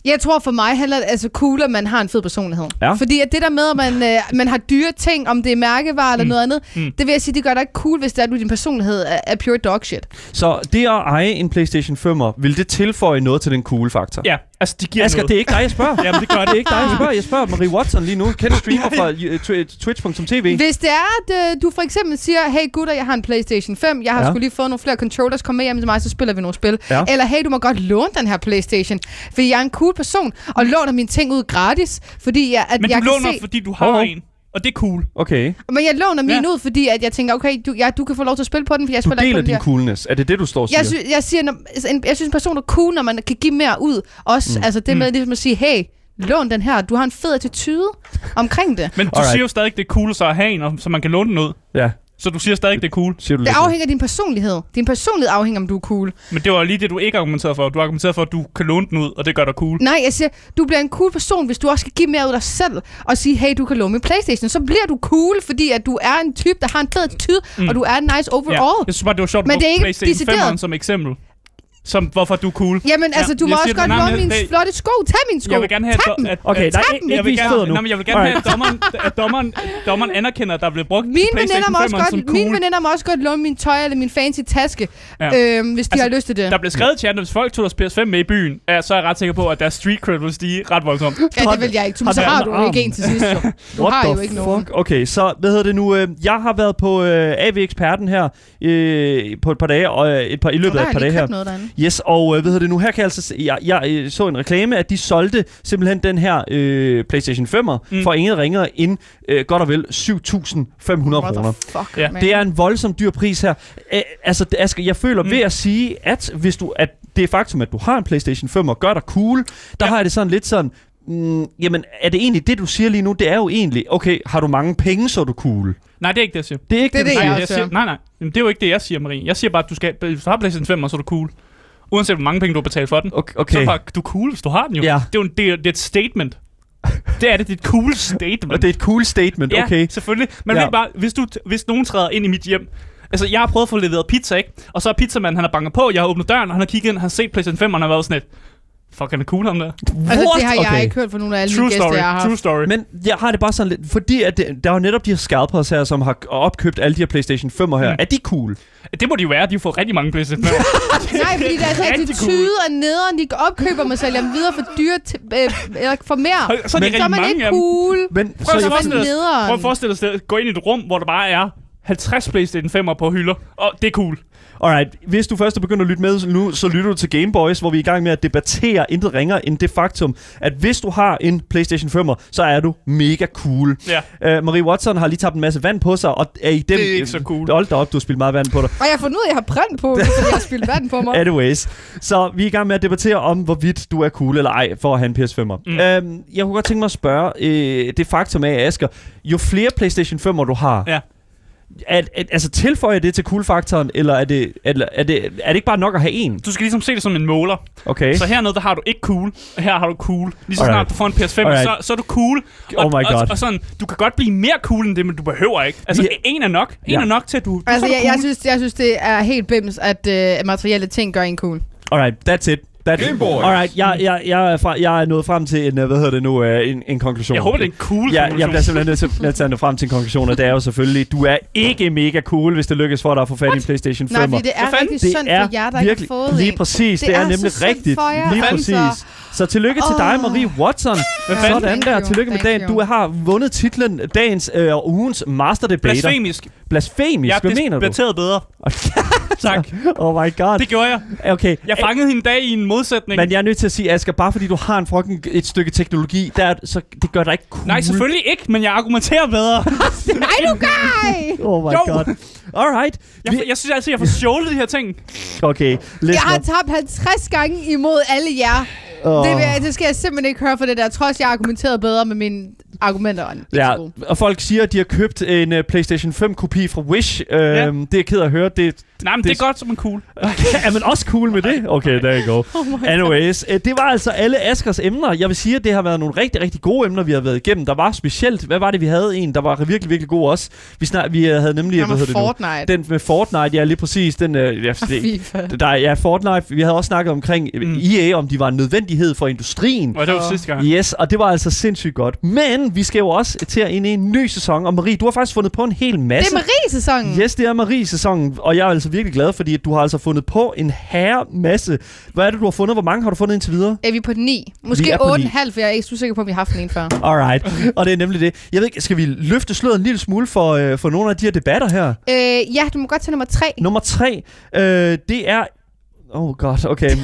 Speaker 3: Jeg tror for mig handler det altså cool, at man har en fed personlighed.
Speaker 2: Ja.
Speaker 3: Fordi at det der med, at man, øh, man har dyre ting, om det er mærkevarer eller
Speaker 4: Mm.
Speaker 3: noget andet,
Speaker 4: Mm.
Speaker 3: det vil jeg sige, det gør dig ikke cool, hvis det er, at du din personlighed er, er pure dog shit.
Speaker 2: Så det at eje en PlayStation 5'er, vil det tilføje noget til den cool-faktor?
Speaker 4: Ja, altså de giver
Speaker 2: Asger,
Speaker 4: noget.
Speaker 2: det er ikke dig, jeg spørger.
Speaker 4: Jamen, det gør det
Speaker 2: Det er ikke dig, jeg spørger. Jeg spørger Marie Watson lige nu. Kendt streamer fra øh, tw- twitch.tv.
Speaker 3: Hvis det er, at øh, du for eksempel siger, hey gutter, jeg har en Playstation 5, jeg har
Speaker 2: Ja.
Speaker 3: skulle lige fået nogle flere controllers, kom med hjem til mig, så spiller vi nogle spil.
Speaker 2: Ja.
Speaker 3: Eller hey, du må godt låne den her Playstation, fordi jeg er en cool person, og låner mine ting ud gratis, fordi jeg, at
Speaker 4: Men
Speaker 3: jeg
Speaker 4: du
Speaker 3: kan
Speaker 4: låner,
Speaker 3: se...
Speaker 4: fordi du har
Speaker 2: hov.
Speaker 4: en. Og det er cool.
Speaker 2: Okay.
Speaker 3: Men jeg låner min
Speaker 4: Ja.
Speaker 3: ud, fordi at jeg tænker, okay, du, ja, du kan få lov til at spille på den, for jeg
Speaker 2: Du
Speaker 3: spiller ikke
Speaker 2: deler
Speaker 3: på den
Speaker 2: din
Speaker 3: der.
Speaker 2: coolness. Er det det, du står og siger?
Speaker 3: Jeg, sy- jeg, siger, når, altså, en, jeg synes, en person er cool, når man kan give mere ud. Også, mm. altså det med ligesom at sige, hey, lån den her, du har en fed attitude omkring det.
Speaker 4: Men du
Speaker 2: Alright.
Speaker 4: siger jo stadig, det er cool så at have en, og- så man kan låne den ud.
Speaker 2: Ja,
Speaker 4: Så du siger stadig, det er cool.
Speaker 2: siger du
Speaker 3: Det
Speaker 2: lidt.
Speaker 3: afhænger af din personlighed. Din personlighed afhænger, om du er cool.
Speaker 4: Men det var lige det, du ikke argumenterede for. Du argumenterede for, at du kan låne den ud, og det gør dig cool.
Speaker 3: Nej, jeg siger, du bliver en cool person, hvis du også skal give mere ud af dig selv, og sige, hey, du kan låne min Playstation. Så bliver du cool, fordi at du er en type, der har en fed attitude,
Speaker 4: Mm.
Speaker 3: og du er nice overall.
Speaker 4: Ja. Jeg synes bare, det var sjovt,
Speaker 3: Men
Speaker 4: at
Speaker 3: det er ikke
Speaker 4: PlayStation
Speaker 3: decideret.
Speaker 4: 5'eren som eksempel. Som, hvorfor du er cool.
Speaker 3: Jamen, altså, du
Speaker 4: Jeg
Speaker 3: må
Speaker 4: siger
Speaker 3: også
Speaker 4: det,
Speaker 3: godt låne mine
Speaker 4: det-
Speaker 3: flotte sko. Tag mine sko.
Speaker 4: Jeg vil gerne have,
Speaker 3: Tag
Speaker 4: at,
Speaker 3: dem.
Speaker 4: at,
Speaker 2: Okay, der er ikke,
Speaker 4: jeg vil gerne,
Speaker 2: nu.
Speaker 4: nej, men jeg vil gerne have, at dommeren, at dommeren, dommeren anerkender, at der bliver brugt
Speaker 3: Mine
Speaker 4: PlayStation
Speaker 3: veninder, må også
Speaker 4: 5'eren som
Speaker 3: godt,
Speaker 4: cool.
Speaker 3: mine veninder må også godt låne min tøj eller min fancy taske,
Speaker 4: Ja.
Speaker 3: ja. øhm, hvis de
Speaker 4: Altså,
Speaker 3: har lyst til det.
Speaker 4: Der blev skrevet i chatten, at hvis folk tog deres PS5 med i byen, ja, så er jeg ret sikker på, at deres street cred vil stige ret voldsomt.
Speaker 3: Ja, det vil jeg ikke. Så
Speaker 2: Har
Speaker 3: du ikke en til sidst. Du
Speaker 2: What
Speaker 3: har jo ikke nogen.
Speaker 2: Okay, så hvad hedder det nu? øh, Jeg har været på øh, AV-eksperten her øh, på et par dage, og et par, i løbet af et par dage her.
Speaker 3: købt noget derinde.
Speaker 2: Yes, og øh, hvad hedder det nu? Her kan jeg altså se, jeg, jeg øh, så en reklame, at de solgte simpelthen den her øh, PlayStation 5'er
Speaker 4: Mm.
Speaker 2: for ingen ringere end øh, godt og vel 7.500 kroner.
Speaker 4: Ja.
Speaker 3: man.
Speaker 2: Det er en voldsom dyr pris her. Æ, altså, det- Asger, jeg føler
Speaker 4: Mm.
Speaker 2: ved at sige, at hvis du, at det faktum, at du har en PlayStation 5 og gør dig cool, der
Speaker 4: Ja.
Speaker 2: har jeg det sådan lidt sådan, mm, jamen, er det egentlig det, du siger lige nu? Det er jo egentlig, okay, har du mange penge, så er du cool.
Speaker 4: Nej, det er ikke det, jeg siger.
Speaker 2: Det er ikke
Speaker 3: Det er
Speaker 2: det,
Speaker 3: det,
Speaker 2: du
Speaker 3: jeg
Speaker 4: Nej,
Speaker 2: siger.
Speaker 4: jeg siger. nej, nej. Jamen, det er jo ikke det, jeg siger, Marie. Jeg siger bare, at du skal, hvis du har PlayStation 5, så er du cool. Uanset hvor mange penge du har betalt for den.
Speaker 2: Okay.
Speaker 4: Så
Speaker 2: okay.
Speaker 4: er bare, du er cool, hvis du har den jo.
Speaker 2: Ja.
Speaker 4: Det, er jo en, det, er, det er et statement. det er det, det er et cool statement.
Speaker 2: Og det er et cool statement,
Speaker 4: ja,
Speaker 2: okay.
Speaker 4: selvfølgelig. Men
Speaker 2: Ja.
Speaker 4: ja. bare, hvis, du, hvis nogen træder ind i mit hjem, Altså, jeg har prøvet at få leveret pizza, ikke? Og så er pizzamanden, han har banket på, jeg har åbnet døren, og han har kigget ind, han har set PlayStation 5, og han har været sådan lidt, fuck, han er cool, ham der.
Speaker 3: Altså, det har jeg
Speaker 2: Okay.
Speaker 3: ikke hørt fra nogle af alle
Speaker 4: True
Speaker 3: gæster,
Speaker 4: story,
Speaker 3: jeg har haft.
Speaker 4: true story.
Speaker 2: Men jeg har det bare sådan lidt, fordi at det, der er jo netop de her scalpers her, som har opkøbt alle de her PlayStation 5'er her.
Speaker 4: Mm.
Speaker 2: Er de cool?
Speaker 4: Det må de jo være, de har fået rigtig mange PlayStation 5.
Speaker 3: Nej, fordi deres
Speaker 4: Rigtig
Speaker 3: attitude er nederen. De opkøber mig sælger dem videre for dyre, t- øh, eller for mere.
Speaker 4: så de
Speaker 2: Men-
Speaker 3: Så er man
Speaker 4: mange
Speaker 3: ikke cool.
Speaker 2: Men,
Speaker 4: Prøv
Speaker 2: så
Speaker 4: dig,
Speaker 3: nederen.
Speaker 4: prøv at forestille dig gå ind i et rum, hvor der bare er 50 PlayStation 5'er på hylder, og det er cool.
Speaker 2: Alright, hvis du først er begyndt at lytte med nu, så lytter du til Game Boys, hvor vi er i gang med at debattere intet ringer end det faktum, at hvis du har en PlayStation 5'er, så er du mega cool.
Speaker 4: Ja.
Speaker 2: Uh, Marie Watson har lige tabt en masse vand på sig, og er i den...
Speaker 4: Det er ikke så cool.
Speaker 2: Hold da op, du har spillet meget vand på dig.
Speaker 3: Og jeg har fundet ud af, at jeg har brændt på, fordi jeg har spildt vand på mig.
Speaker 2: Anyways, så vi er i gang med at debattere om, hvorvidt du er cool eller ej for at have en PS5'er. Mm. Øhm, jeg kunne godt tænke mig at spørge, øh, det faktum af, Asger, jo flere PlayStation 5'er du har,
Speaker 4: Ja.
Speaker 2: At, at, altså tilføjer det til cool-faktoren, eller er det, eller er, det, er det ikke bare nok at have en?
Speaker 4: Du skal ligesom se det som en måler.
Speaker 2: Okay.
Speaker 4: Så hernede, der har du ikke cool, og her har du cool. Lige så
Speaker 2: Alright.
Speaker 4: snart du får en PS5,
Speaker 2: Alright.
Speaker 4: så, så er du cool. Og,
Speaker 2: Oh my
Speaker 4: og,
Speaker 2: God.
Speaker 4: og, sådan, du kan godt blive mere cool end det, men du behøver ikke. Altså,
Speaker 2: Vi-
Speaker 4: en er nok. En
Speaker 2: Ja.
Speaker 4: er nok til, at du, du
Speaker 3: Altså,
Speaker 4: så er
Speaker 3: jeg,
Speaker 4: du
Speaker 3: jeg,
Speaker 4: cool.
Speaker 3: synes, jeg synes, det er helt bims, at øh, materielle ting gør en cool.
Speaker 2: Alright, that's it. That's
Speaker 5: Game Boys.
Speaker 2: Alright, jeg, jeg, jeg, er fra, jeg er nået frem til en, øh, hvad hedder det nu, øh, en, en konklusion.
Speaker 4: Jeg håber, det er en cool
Speaker 2: Ja, jeg
Speaker 4: konklusion.
Speaker 2: bliver simpelthen nødt til, nødt til at nå frem til en konklusion, og det er jo selvfølgelig, du er ikke mega cool, hvis det lykkes for dig at få fat i en PlayStation 5'er.
Speaker 3: Nej, fordi det er
Speaker 4: fanden?
Speaker 3: rigtig synd for jer, der ikke
Speaker 2: virkelig,
Speaker 3: har fået
Speaker 2: lige præcis, det,
Speaker 3: Det
Speaker 2: er,
Speaker 3: er
Speaker 2: nemlig rigtigt.
Speaker 3: for jer,
Speaker 2: lige præcis. Så tillykke til dig. Marie Watson.
Speaker 4: Hvad fanden?
Speaker 2: Sådan der. Tillykke med dagen. Du har vundet titlen dagens øh, og ugens Master Debater.
Speaker 4: Blasfemisk.
Speaker 2: Blasfemisk.
Speaker 4: Jeg
Speaker 2: Hvad mener du?
Speaker 4: debatterede bedre. tak.
Speaker 2: Oh my god.
Speaker 4: Det gjorde jeg.
Speaker 2: Okay.
Speaker 4: Jeg fangede hende en dag i en modsætning.
Speaker 2: Men jeg er nødt til at sige, Asger, bare fordi du har en fucking et stykke teknologi, der, er- så det gør dig ikke cool.
Speaker 4: Nej, selvfølgelig ikke, men jeg argumenterer bedre.
Speaker 3: Nej, du gør!
Speaker 2: Oh my
Speaker 4: Jo.
Speaker 2: god. Alright.
Speaker 4: Jeg, jeg synes altid, jeg får stjålet de her ting.
Speaker 2: Okay,
Speaker 3: Jeg har tabt 50 gange imod alle jer.
Speaker 2: Åh.
Speaker 3: Det, vil jeg, det skal jeg simpelthen ikke høre for det der. Trods jeg har argumenteret bedre med mine argumenter. end ikke
Speaker 2: Ja,
Speaker 3: gode.
Speaker 2: og folk siger, at de har købt en uh, PlayStation 5-kopi fra Wish. Uh, Det er jeg ked af at høre. Det,
Speaker 4: Nej, men
Speaker 2: Det-
Speaker 4: det, er godt, som en cool.
Speaker 2: er man også cool med det? Okay, there you go.
Speaker 3: Oh
Speaker 2: Anyways, uh, det var altså alle Askers emner. Jeg vil sige, at det har været nogle rigtig, rigtig gode emner, vi har været igennem. Der var specielt, hvad var det, vi havde en, der var virkelig, virkelig god også. Vi, snak, vi øh, havde nemlig,
Speaker 3: Ham
Speaker 2: hvad
Speaker 3: og
Speaker 2: hedder det nu?
Speaker 3: Fortnite.
Speaker 2: Den med Fortnite, ja, lige præcis. Den, øh, jeg, det,
Speaker 3: FIFA.
Speaker 2: der, ja, Fortnite. Vi havde også snakket omkring mm.
Speaker 4: Mm.
Speaker 2: EA, om de var en nødvendighed for industrien.
Speaker 4: Og det var sidste gang.
Speaker 2: Yes, og det var altså sindssygt godt. Men vi skal jo også til at ind i en ny sæson. Og Marie, du har faktisk fundet på en hel
Speaker 3: Det
Speaker 2: masse.
Speaker 3: er Marie-sæsonen.
Speaker 2: Yes, det er Marie-sæsonen, og jeg er altså virkelig glad, fordi at du har altså fundet på en herre masse. Hvad er det, du har fundet? Hvor mange har du fundet indtil videre?
Speaker 3: Er vi på 9?
Speaker 2: Vi
Speaker 3: Måske
Speaker 2: er på
Speaker 3: 8,5, for jeg er ikke så sikker på, om vi har haft en før.
Speaker 2: Alright, og det er nemlig det. Jeg ved ikke, skal vi løfte sløret en lille smule for, øh, for nogle af de her debatter her?
Speaker 3: Øh, ja, du må godt tage nummer 3.
Speaker 2: Nummer tre, øh, det er... Oh god, okay.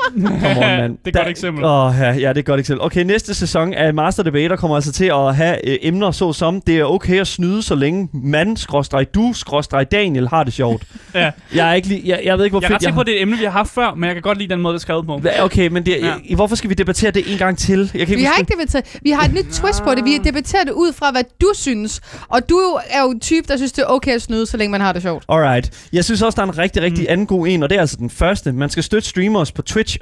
Speaker 2: Come on, man.
Speaker 4: Det er et godt eksempel.
Speaker 2: Åh, ja, ja, det er et godt eksempel. Okay, næste sæson af Master Debater kommer altså til at have øh, emner så som, det er okay at snyde, så længe mand, skråstreg du, skråstreg Daniel har det sjovt.
Speaker 4: Ja.
Speaker 2: Jeg er ikke lige, jeg, jeg ved ikke, hvor
Speaker 4: Jeg er ret
Speaker 2: fedt
Speaker 4: sikker på, det er et emne, vi har haft før, men jeg kan godt lide den måde, det er skrevet på.
Speaker 2: Hva- Okay, men det,
Speaker 4: Ja.
Speaker 2: hvorfor skal vi debattere det en gang til? Jeg kan
Speaker 3: Vi har ikke debatteret. Vi har et nyt twist på det. Vi debatterer det ud fra, hvad du synes. Og du er jo en type, der synes, det er okay at snyde, så længe man har det sjovt.
Speaker 2: Alright. Jeg synes også, der er en rigtig, rigtig
Speaker 4: Mm.
Speaker 2: anden god en, og det er altså den første. Man skal støtte streamers på Twitch,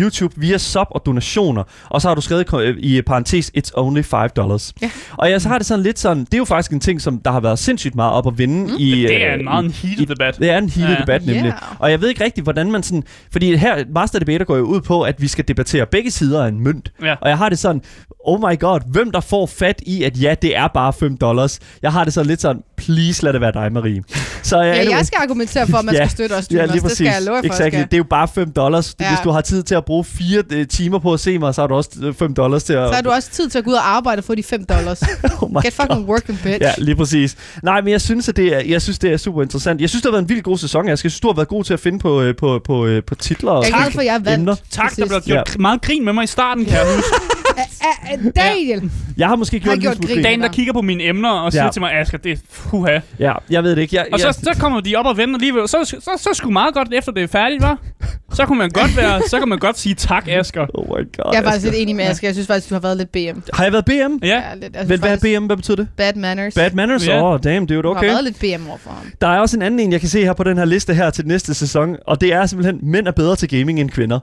Speaker 2: YouTube via sub og donationer. Og så har du skrevet i parentes, it's only 5 dollars.
Speaker 3: Ja.
Speaker 2: Og jeg så har det sådan lidt sådan, det er jo faktisk en ting, som der har været sindssygt meget op at vinde mm. i...
Speaker 4: Det er
Speaker 2: øh,
Speaker 4: en meget en heated debat.
Speaker 2: det er en heated
Speaker 4: Ja.
Speaker 2: debat nemlig.
Speaker 3: Ja.
Speaker 2: Og jeg ved ikke rigtigt, hvordan man sådan... Fordi her, Master Debater går jo ud på, at vi skal debattere begge sider af en mønt.
Speaker 4: Ja.
Speaker 2: Og jeg har det sådan, oh my god, hvem der får fat i, at ja, det er bare 5 dollars. Jeg har det sådan lidt sådan, please lad det være dig, Marie. Så
Speaker 3: Ja,
Speaker 2: anyway.
Speaker 3: jeg skal argumentere for, at man
Speaker 2: Ja.
Speaker 3: skal støtte os
Speaker 2: Ja, lige
Speaker 3: det
Speaker 2: præcis.
Speaker 3: skal jeg love for,
Speaker 2: exactly.
Speaker 3: skal.
Speaker 2: Det er jo bare 5 dollars.
Speaker 3: Ja.
Speaker 2: Hvis du har tid til at bruge 4 øh, timer på at se mig, så har du også øh, 5 dollars til at...
Speaker 3: Så har du også tid til at gå ud og arbejde og få de 5 dollars.
Speaker 2: oh my
Speaker 3: Get fucking working, bitch.
Speaker 2: Ja, lige præcis. Nej, men jeg synes, at det er, jeg synes, det er super interessant. Jeg synes, det har været en vild god sæson. Jeg synes, du har været god til at finde på, øh, på, på, øh, på titler og
Speaker 3: Jeg er glad for, at jeg valgt.
Speaker 2: emner.
Speaker 4: Tak, der blev gjort ja. meget grin med mig i starten, kan jeg huske.
Speaker 3: Daniel!
Speaker 2: Jeg har måske gjort
Speaker 3: Har
Speaker 2: en lille
Speaker 3: gjort
Speaker 2: smule.
Speaker 4: Dagen, der kigger på mine emner og siger
Speaker 2: Ja.
Speaker 4: til mig, Asger, det er fuha.
Speaker 2: Ja, jeg ved det ikke. Jeg,
Speaker 4: Og
Speaker 2: jeg,
Speaker 4: så, så kommer de op og vender alligevel. Så, så, så, så er det sgu meget godt, efter det er færdigt, var. Så kunne man godt være, så kan man godt sige tak, Asger.
Speaker 2: Oh my god.
Speaker 3: Jeg er faktisk
Speaker 2: Asger.
Speaker 3: lidt enig med Asger. Jeg synes faktisk, du har været lidt BM.
Speaker 2: Har jeg været BM?
Speaker 4: Ja,
Speaker 3: lidt,
Speaker 2: Men
Speaker 3: synes
Speaker 2: hvad er BM? Hvad betyder det?
Speaker 3: Bad manners.
Speaker 2: Bad manners? Åh,
Speaker 4: Ja.
Speaker 2: oh, damn, dude,
Speaker 3: Du har
Speaker 2: okay.
Speaker 3: været lidt BM over for ham.
Speaker 2: Der er også en anden en, jeg kan se her på den her liste her til næste sæson, og det er simpelthen, mænd er bedre til gaming end kvinder.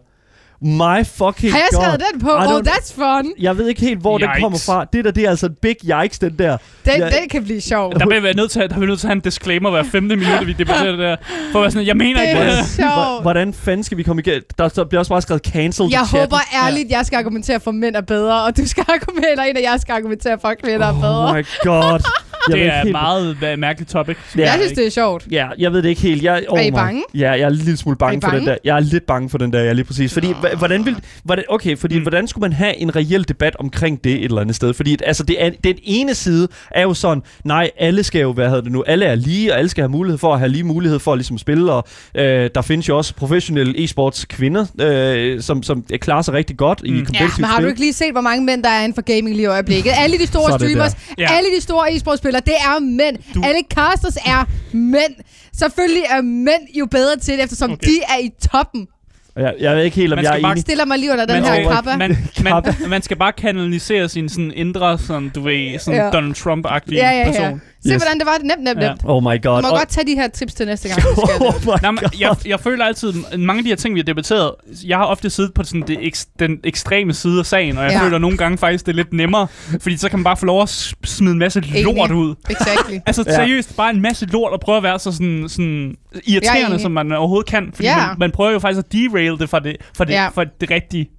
Speaker 2: My fucking
Speaker 3: Har jeg
Speaker 2: god.
Speaker 3: skrevet den på?
Speaker 2: I
Speaker 3: Oh, that's fun.
Speaker 2: Jeg ved ikke helt, hvor yikes. den kommer fra. Det der, det er altså en big yikes, den der.
Speaker 3: Den,
Speaker 2: Ja.
Speaker 3: den kan blive sjov.
Speaker 4: der bliver vi nødt til, at- der bliver nødt til at have en disclaimer hver femte minut, vi debatterer det der. For at være sådan, jeg mener
Speaker 3: Det
Speaker 4: ikke det
Speaker 3: er sjovt.
Speaker 2: Hvordan fanden skal vi komme igennem? Der, der bliver også bare skrevet cancel
Speaker 3: Jeg håber ærligt, jeg skal argumentere for, at mænd er bedre, og du skal argumentere, en af jer skal argumentere for, at kvinder er bedre.
Speaker 2: Oh my god. ved
Speaker 4: det er et
Speaker 2: helt-
Speaker 4: meget øh, mærkeligt topic.
Speaker 2: Ja,
Speaker 3: Jeg synes, det er sjovt.
Speaker 2: Ja, jeg ved det ikke helt. Jeg, oh
Speaker 3: Er I
Speaker 2: my-
Speaker 3: bange?
Speaker 2: Ja, jeg er en lille smule bange,
Speaker 3: I
Speaker 2: for den
Speaker 3: bange?
Speaker 2: der. Jeg er lidt bange for den der, ja, lige præcis. Fordi, hva- hvordan vil... Hvordan, okay, fordi
Speaker 4: Mm.
Speaker 2: hvordan skulle man have en reel debat omkring det et eller andet sted? Fordi, altså, det er, den ene side er jo sådan, nej, alle skal jo, hvad hedder det nu, alle er lige, og alle skal have mulighed for at have lige mulighed for at ligesom spille, og øh, der findes jo også professionelle e-sports kvinder, øh, som, som klarer sig rigtig godt mm. i
Speaker 4: Mm.
Speaker 3: Ja, men har du ikke lige set, hvor mange mænd, der er inden for gaming lige i øjeblikket? Alle de store
Speaker 2: er
Speaker 3: streamers.
Speaker 4: Ja.
Speaker 3: alle de store e-sportspillere, det er mænd.
Speaker 4: Du-
Speaker 3: Alle casters er mænd. Selvfølgelig er mænd jo bedre til det, eftersom
Speaker 4: Okay.
Speaker 3: de er i toppen.
Speaker 2: Jeg, jeg ved ikke helt, om
Speaker 4: Man
Speaker 2: jeg
Speaker 4: skal
Speaker 2: er
Speaker 4: bare
Speaker 2: enig.
Speaker 3: Stiller mig lige under den
Speaker 4: Man
Speaker 3: her
Speaker 4: skal,
Speaker 3: kappa.
Speaker 4: man, man, man skal bare kanalisere sin sådan indre, sådan, du ved, sådan
Speaker 3: Ja.
Speaker 4: Donald Trump-agtige
Speaker 3: Ja, ja, ja.
Speaker 4: person.
Speaker 3: Se,
Speaker 2: Yes.
Speaker 3: hvordan det var. Nemt, nemt,
Speaker 4: Ja.
Speaker 3: nemt.
Speaker 2: Oh my god.
Speaker 3: Du må
Speaker 2: Og-
Speaker 3: godt tage de her tips til næste gang.
Speaker 2: oh my
Speaker 4: Nej, men
Speaker 2: god.
Speaker 4: jeg, jeg føler altid, at mange af de her ting, vi har debatteret, jeg har ofte siddet på sådan det ek, den ekstreme side af sagen, og jeg
Speaker 3: Ja.
Speaker 4: ja. føler nogle gange faktisk, det er lidt nemmere, fordi så kan man bare få lov at smide en masse
Speaker 3: Enig.
Speaker 4: lort ud.
Speaker 3: Exactly.
Speaker 4: Altså
Speaker 2: Ja.
Speaker 4: seriøst, bare en masse lort og prøve at være så sådan, sådan
Speaker 3: er
Speaker 4: irriterende, som man overhovedet kan. Fordi
Speaker 3: Ja.
Speaker 4: man, man prøver jo faktisk at derail det fra det, fra det,
Speaker 3: Ja.
Speaker 4: fra det rigtige.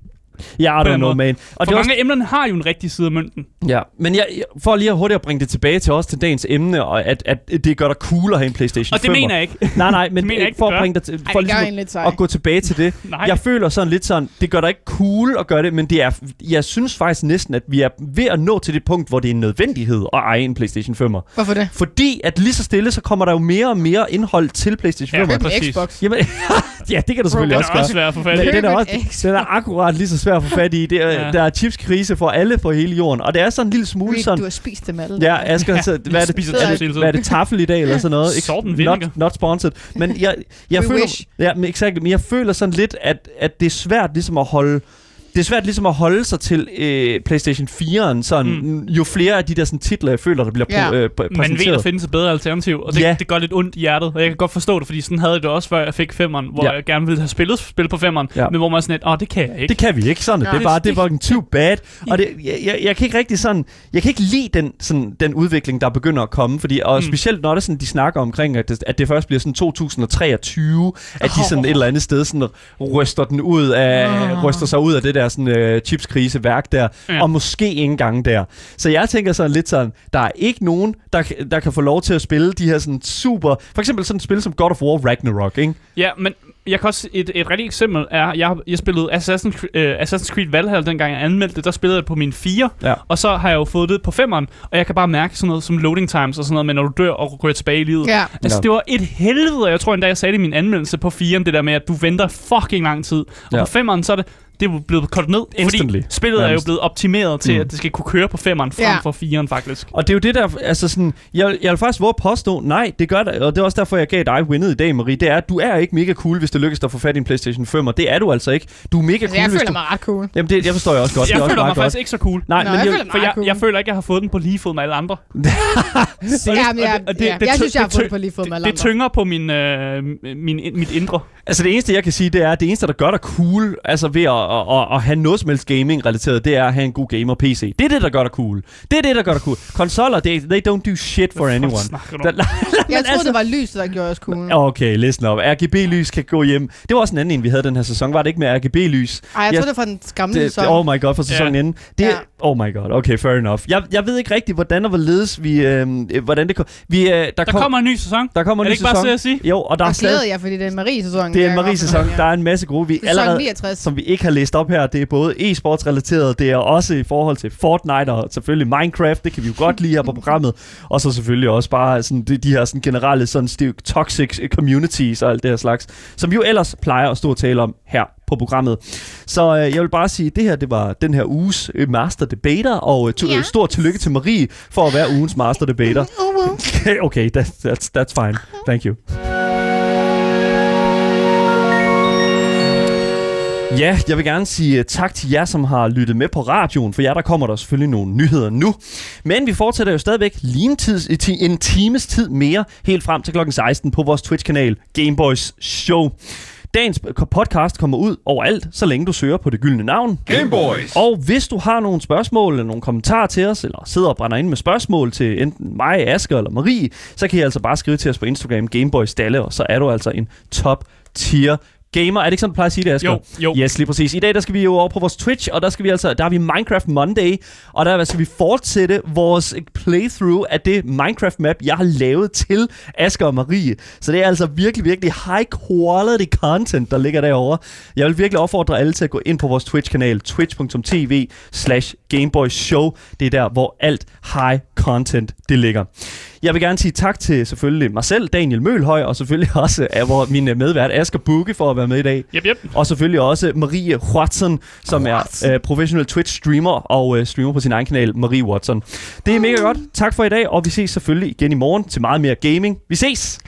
Speaker 2: Ja, I don't
Speaker 4: den
Speaker 2: know, man. Og
Speaker 4: For
Speaker 2: det er også
Speaker 4: mange af emnerne har jo en rigtig side af mønten.
Speaker 2: Ja, men jeg, for lige at hurtigt at bringe det tilbage til os til dagens emne, og at, at det gør dig cool at have en PlayStation
Speaker 4: Og det
Speaker 2: 5'er.
Speaker 4: mener jeg ikke.
Speaker 2: Nej, nej, men
Speaker 4: Det ikke,
Speaker 2: for at bringe dig til,
Speaker 3: Ej,
Speaker 2: for
Speaker 3: gør
Speaker 2: ligesom
Speaker 3: sej.
Speaker 2: at gå tilbage til det.
Speaker 4: Nej.
Speaker 2: Jeg føler sådan lidt sådan, det gør dig ikke cool at gøre det, men det er, jeg synes faktisk næsten, at vi er ved at nå til det punkt, hvor det er en nødvendighed at eje en PlayStation 5'er.
Speaker 3: Hvorfor det?
Speaker 2: Fordi at lige så stille, så kommer der jo mere og mere indhold til PlayStation 5'er.
Speaker 4: Ja.
Speaker 3: Xbox.
Speaker 2: Jamen, ja, det kan du selvfølgelig
Speaker 4: Den
Speaker 2: også
Speaker 4: er
Speaker 2: gøre.
Speaker 4: også at få fat
Speaker 2: Men
Speaker 4: i.
Speaker 3: Køb
Speaker 2: den er, også, den er akkurat lige så svær at få fat i. Det er,
Speaker 4: Ja.
Speaker 2: Der er chipskrise for alle på hele jorden. Og det er sådan en lille smule sådan...
Speaker 3: du har spist dem alle.
Speaker 2: Ja, Asger, så, hvad er det,
Speaker 4: spiser
Speaker 2: er det, hvad er det taffel i dag, eller sådan noget?
Speaker 4: Salt and
Speaker 2: not, not sponsored. Men jeg, jeg
Speaker 3: We
Speaker 2: føler,
Speaker 3: wish.
Speaker 2: ja, men, exakt, men jeg føler sådan lidt, at, at det er svært ligesom at holde det er svært ligesom at holde sig til øh, PlayStation 4'eren, sådan, mm. jo flere af de der sådan, titler, jeg føler, der bliver
Speaker 3: Ja.
Speaker 2: ja. øh, præ-
Speaker 4: Man ved,
Speaker 2: præsenteret.
Speaker 4: der findes et bedre alternativ, og det,
Speaker 2: Ja.
Speaker 4: ja. det gør lidt ondt i hjertet. Og jeg kan godt forstå det, fordi sådan havde jeg det også, før jeg fik femmeren, hvor
Speaker 2: Ja.
Speaker 4: ja. jeg gerne ville have spillet spil på femmeren,
Speaker 2: Ja.
Speaker 4: ja. men hvor man er sådan lidt, åh, det kan jeg ikke.
Speaker 2: Det kan vi ikke sådan.
Speaker 3: Nej.
Speaker 2: det er bare, det er fucking too bad. Og det, jeg, jeg, jeg, kan ikke rigtig sådan, jeg kan ikke lide den, sådan, den udvikling, der begynder at komme, fordi, og mm. Specielt når det sådan, de snakker omkring, at det, at det først bliver sådan 2023, at de sådan et eller andet sted sådan ryster den ud af,
Speaker 3: Ah.
Speaker 2: ryster sig ud af det der sådan uh, chipskrise værk der, ja. Og måske ikke engang der. Så jeg tænker sådan lidt sådan, der er ikke nogen, der, kan- der kan få lov til at spille de her sådan super, for eksempel sådan et spil som God of War Ragnarok, ikke?
Speaker 4: Ja, men jeg kan også, et, et rigtigt eksempel er, jeg, jeg spillede Assassin's, øh, Assassin's Creed Valhalla, dengang jeg anmeldte det, der spillede jeg på min 4,
Speaker 2: Ja.
Speaker 4: og så har jeg jo fået det på 5'eren, og jeg kan bare mærke sådan noget som loading times og sådan noget, men når du dør og ryger tilbage i livet.
Speaker 3: Ja.
Speaker 4: Altså,
Speaker 2: Ja.
Speaker 4: det var et helvede, og jeg tror endda, jeg sagde det i min anmeldelse på 4'eren, det der med, at du venter fucking lang tid. Og
Speaker 2: Ja.
Speaker 4: på 5'eren, så er det, det er blevet kortet ned,
Speaker 2: Instantly,
Speaker 4: fordi spillet er jo
Speaker 2: nærmest.
Speaker 4: blevet optimeret til,
Speaker 2: Mm.
Speaker 4: at det skal kunne køre på 5'eren frem
Speaker 3: Ja.
Speaker 4: for 4'eren faktisk.
Speaker 2: Og det er jo det der, altså sådan, jeg, jeg vil faktisk våge at påstå, nej, det gør det, og det er også derfor, jeg gav dig winnet i dag, Marie, det er, at du er ikke mega cool, hvis det lykkes dig at få fat i en PlayStation 5, og det er du altså ikke. Du er mega
Speaker 3: Altså,
Speaker 2: cool,
Speaker 3: jeg
Speaker 2: hvis
Speaker 3: føler
Speaker 2: du...
Speaker 3: mig ret cool.
Speaker 2: Jamen, det, jeg forstår jeg også godt.
Speaker 4: Jeg
Speaker 2: det er også
Speaker 4: føler mig
Speaker 2: meget
Speaker 4: faktisk
Speaker 2: godt.
Speaker 4: ikke så cool.
Speaker 2: Nej,
Speaker 3: Nå,
Speaker 2: men
Speaker 3: jeg
Speaker 2: jeg,
Speaker 3: føler mig
Speaker 4: For jeg,
Speaker 3: cool.
Speaker 4: jeg føler ikke, jeg har fået den på lige fod med alle andre.
Speaker 3: Jeg,
Speaker 4: det- det
Speaker 3: jeg synes, jeg har
Speaker 4: det
Speaker 3: fået det på lige fod med alle
Speaker 4: Det
Speaker 3: andre.
Speaker 4: tynger på min, øh, min, mit indre.
Speaker 2: Altså det eneste, jeg kan sige, det er, at det eneste, der gør dig cool, altså ved at, at, at, at have noget som helst gaming-relateret, det er at have en god gamer-PC. Det er det, der gør dig cool. Det er det, der gør dig cool. Konsoller, they, they don't do shit for
Speaker 4: Hvad
Speaker 2: anyone.
Speaker 4: du
Speaker 2: Der,
Speaker 4: om?
Speaker 3: Jeg troede,
Speaker 2: altså-
Speaker 3: det var lyset, der gjorde os cool.
Speaker 2: Okay, listen op. RGB-lys kan gå hjem. Det var også en anden en, vi havde den her sæson. Var det ikke med RGB-lys?
Speaker 3: Ej, jeg
Speaker 2: Ja,
Speaker 3: troede, det var den gamle
Speaker 2: Det,
Speaker 3: sæson.
Speaker 2: det, oh my god, for sæsonen
Speaker 4: Ja.
Speaker 2: inden. Det,
Speaker 3: Ja.
Speaker 2: Oh my god, okay, fair enough. Jeg, jeg ved ikke rigtigt, hvordan og hvorledes vi... Øh, øh, hvordan det kom. Vi, øh, der,
Speaker 4: Der
Speaker 2: kom,
Speaker 4: kommer en ny sæson.
Speaker 2: der kommer en
Speaker 4: Er
Speaker 2: ny
Speaker 4: det ikke bare
Speaker 2: sæson.
Speaker 4: så at sige?
Speaker 2: Jo, og der er
Speaker 3: Og
Speaker 2: stadig...
Speaker 3: glæder jeg, fordi det er Marie-sæson.
Speaker 2: Det er en Marie-sæson. Der er en masse gode. Vi
Speaker 3: Sæson
Speaker 2: allerede,
Speaker 3: 69.
Speaker 2: som vi ikke har læst op her, det er både e-sports-relateret, det er også i forhold til Fortnite og selvfølgelig Minecraft, det kan vi jo godt lide her på programmet, og så selvfølgelig også bare sådan, de, de her sådan generelle sådan stiv, toxic communities og alt det her slags, som vi jo ellers plejer at stå og tale om her på programmet. Så øh, jeg vil bare sige, at det her det var den her uges øh, Master Debater, og øh,
Speaker 3: Ja.
Speaker 2: ja. stor tillykke til Marie for at være ugens Master Debater.
Speaker 3: Oh, well.
Speaker 2: okay, that, that's, that's fine. Thank you. Ja, jeg vil gerne sige uh, tak til jer, som har lyttet med på radioen. For jer, der kommer der selvfølgelig nogle nyheder nu. Men vi fortsætter jo stadigvæk lige en, tids, en times tid mere, helt frem til klokken 16 på vores Twitch-kanal Gameboys Show. Dagens podcast kommer ud overalt, så længe du søger på det gyldne navn.
Speaker 5: Gameboys.
Speaker 2: Og hvis du har nogle spørgsmål eller nogle kommentarer til os, eller sidder og brænder ind med spørgsmål til enten mig, Asger eller Marie, så kan I altså bare skrive til os på Instagram Gameboys Dalle, og så er du altså en top tier gamer. Er det ikke sådan, du plejer at sige det, Asger?
Speaker 4: Jo, jo.
Speaker 2: Yes, lige præcis. I dag der skal vi jo over på vores Twitch, og der skal vi altså, der har vi Minecraft Monday, og der skal vi fortsætte vores playthrough af det Minecraft map, jeg har lavet til Asger og Marie. Så det er altså virkelig, virkelig high quality content, der ligger derovre. Jeg vil virkelig opfordre alle til at gå ind på vores Twitch-kanal, twitch.tv slash gameboyshow. Det er der, hvor alt high content det ligger. Jeg vil gerne sige tak til selvfølgelig mig selv, Daniel Mølhøj, og selvfølgelig også af vor, min medvært Asger Bukke for at være med i dag.
Speaker 4: Yep, yep.
Speaker 2: Og selvfølgelig også Marie Watson, som er øh, professional Twitch-streamer og øh, streamer på sin egen kanal, Marie Watson. Det er mega godt. Tak for i dag, og vi ses selvfølgelig igen i morgen til meget mere gaming. Vi ses!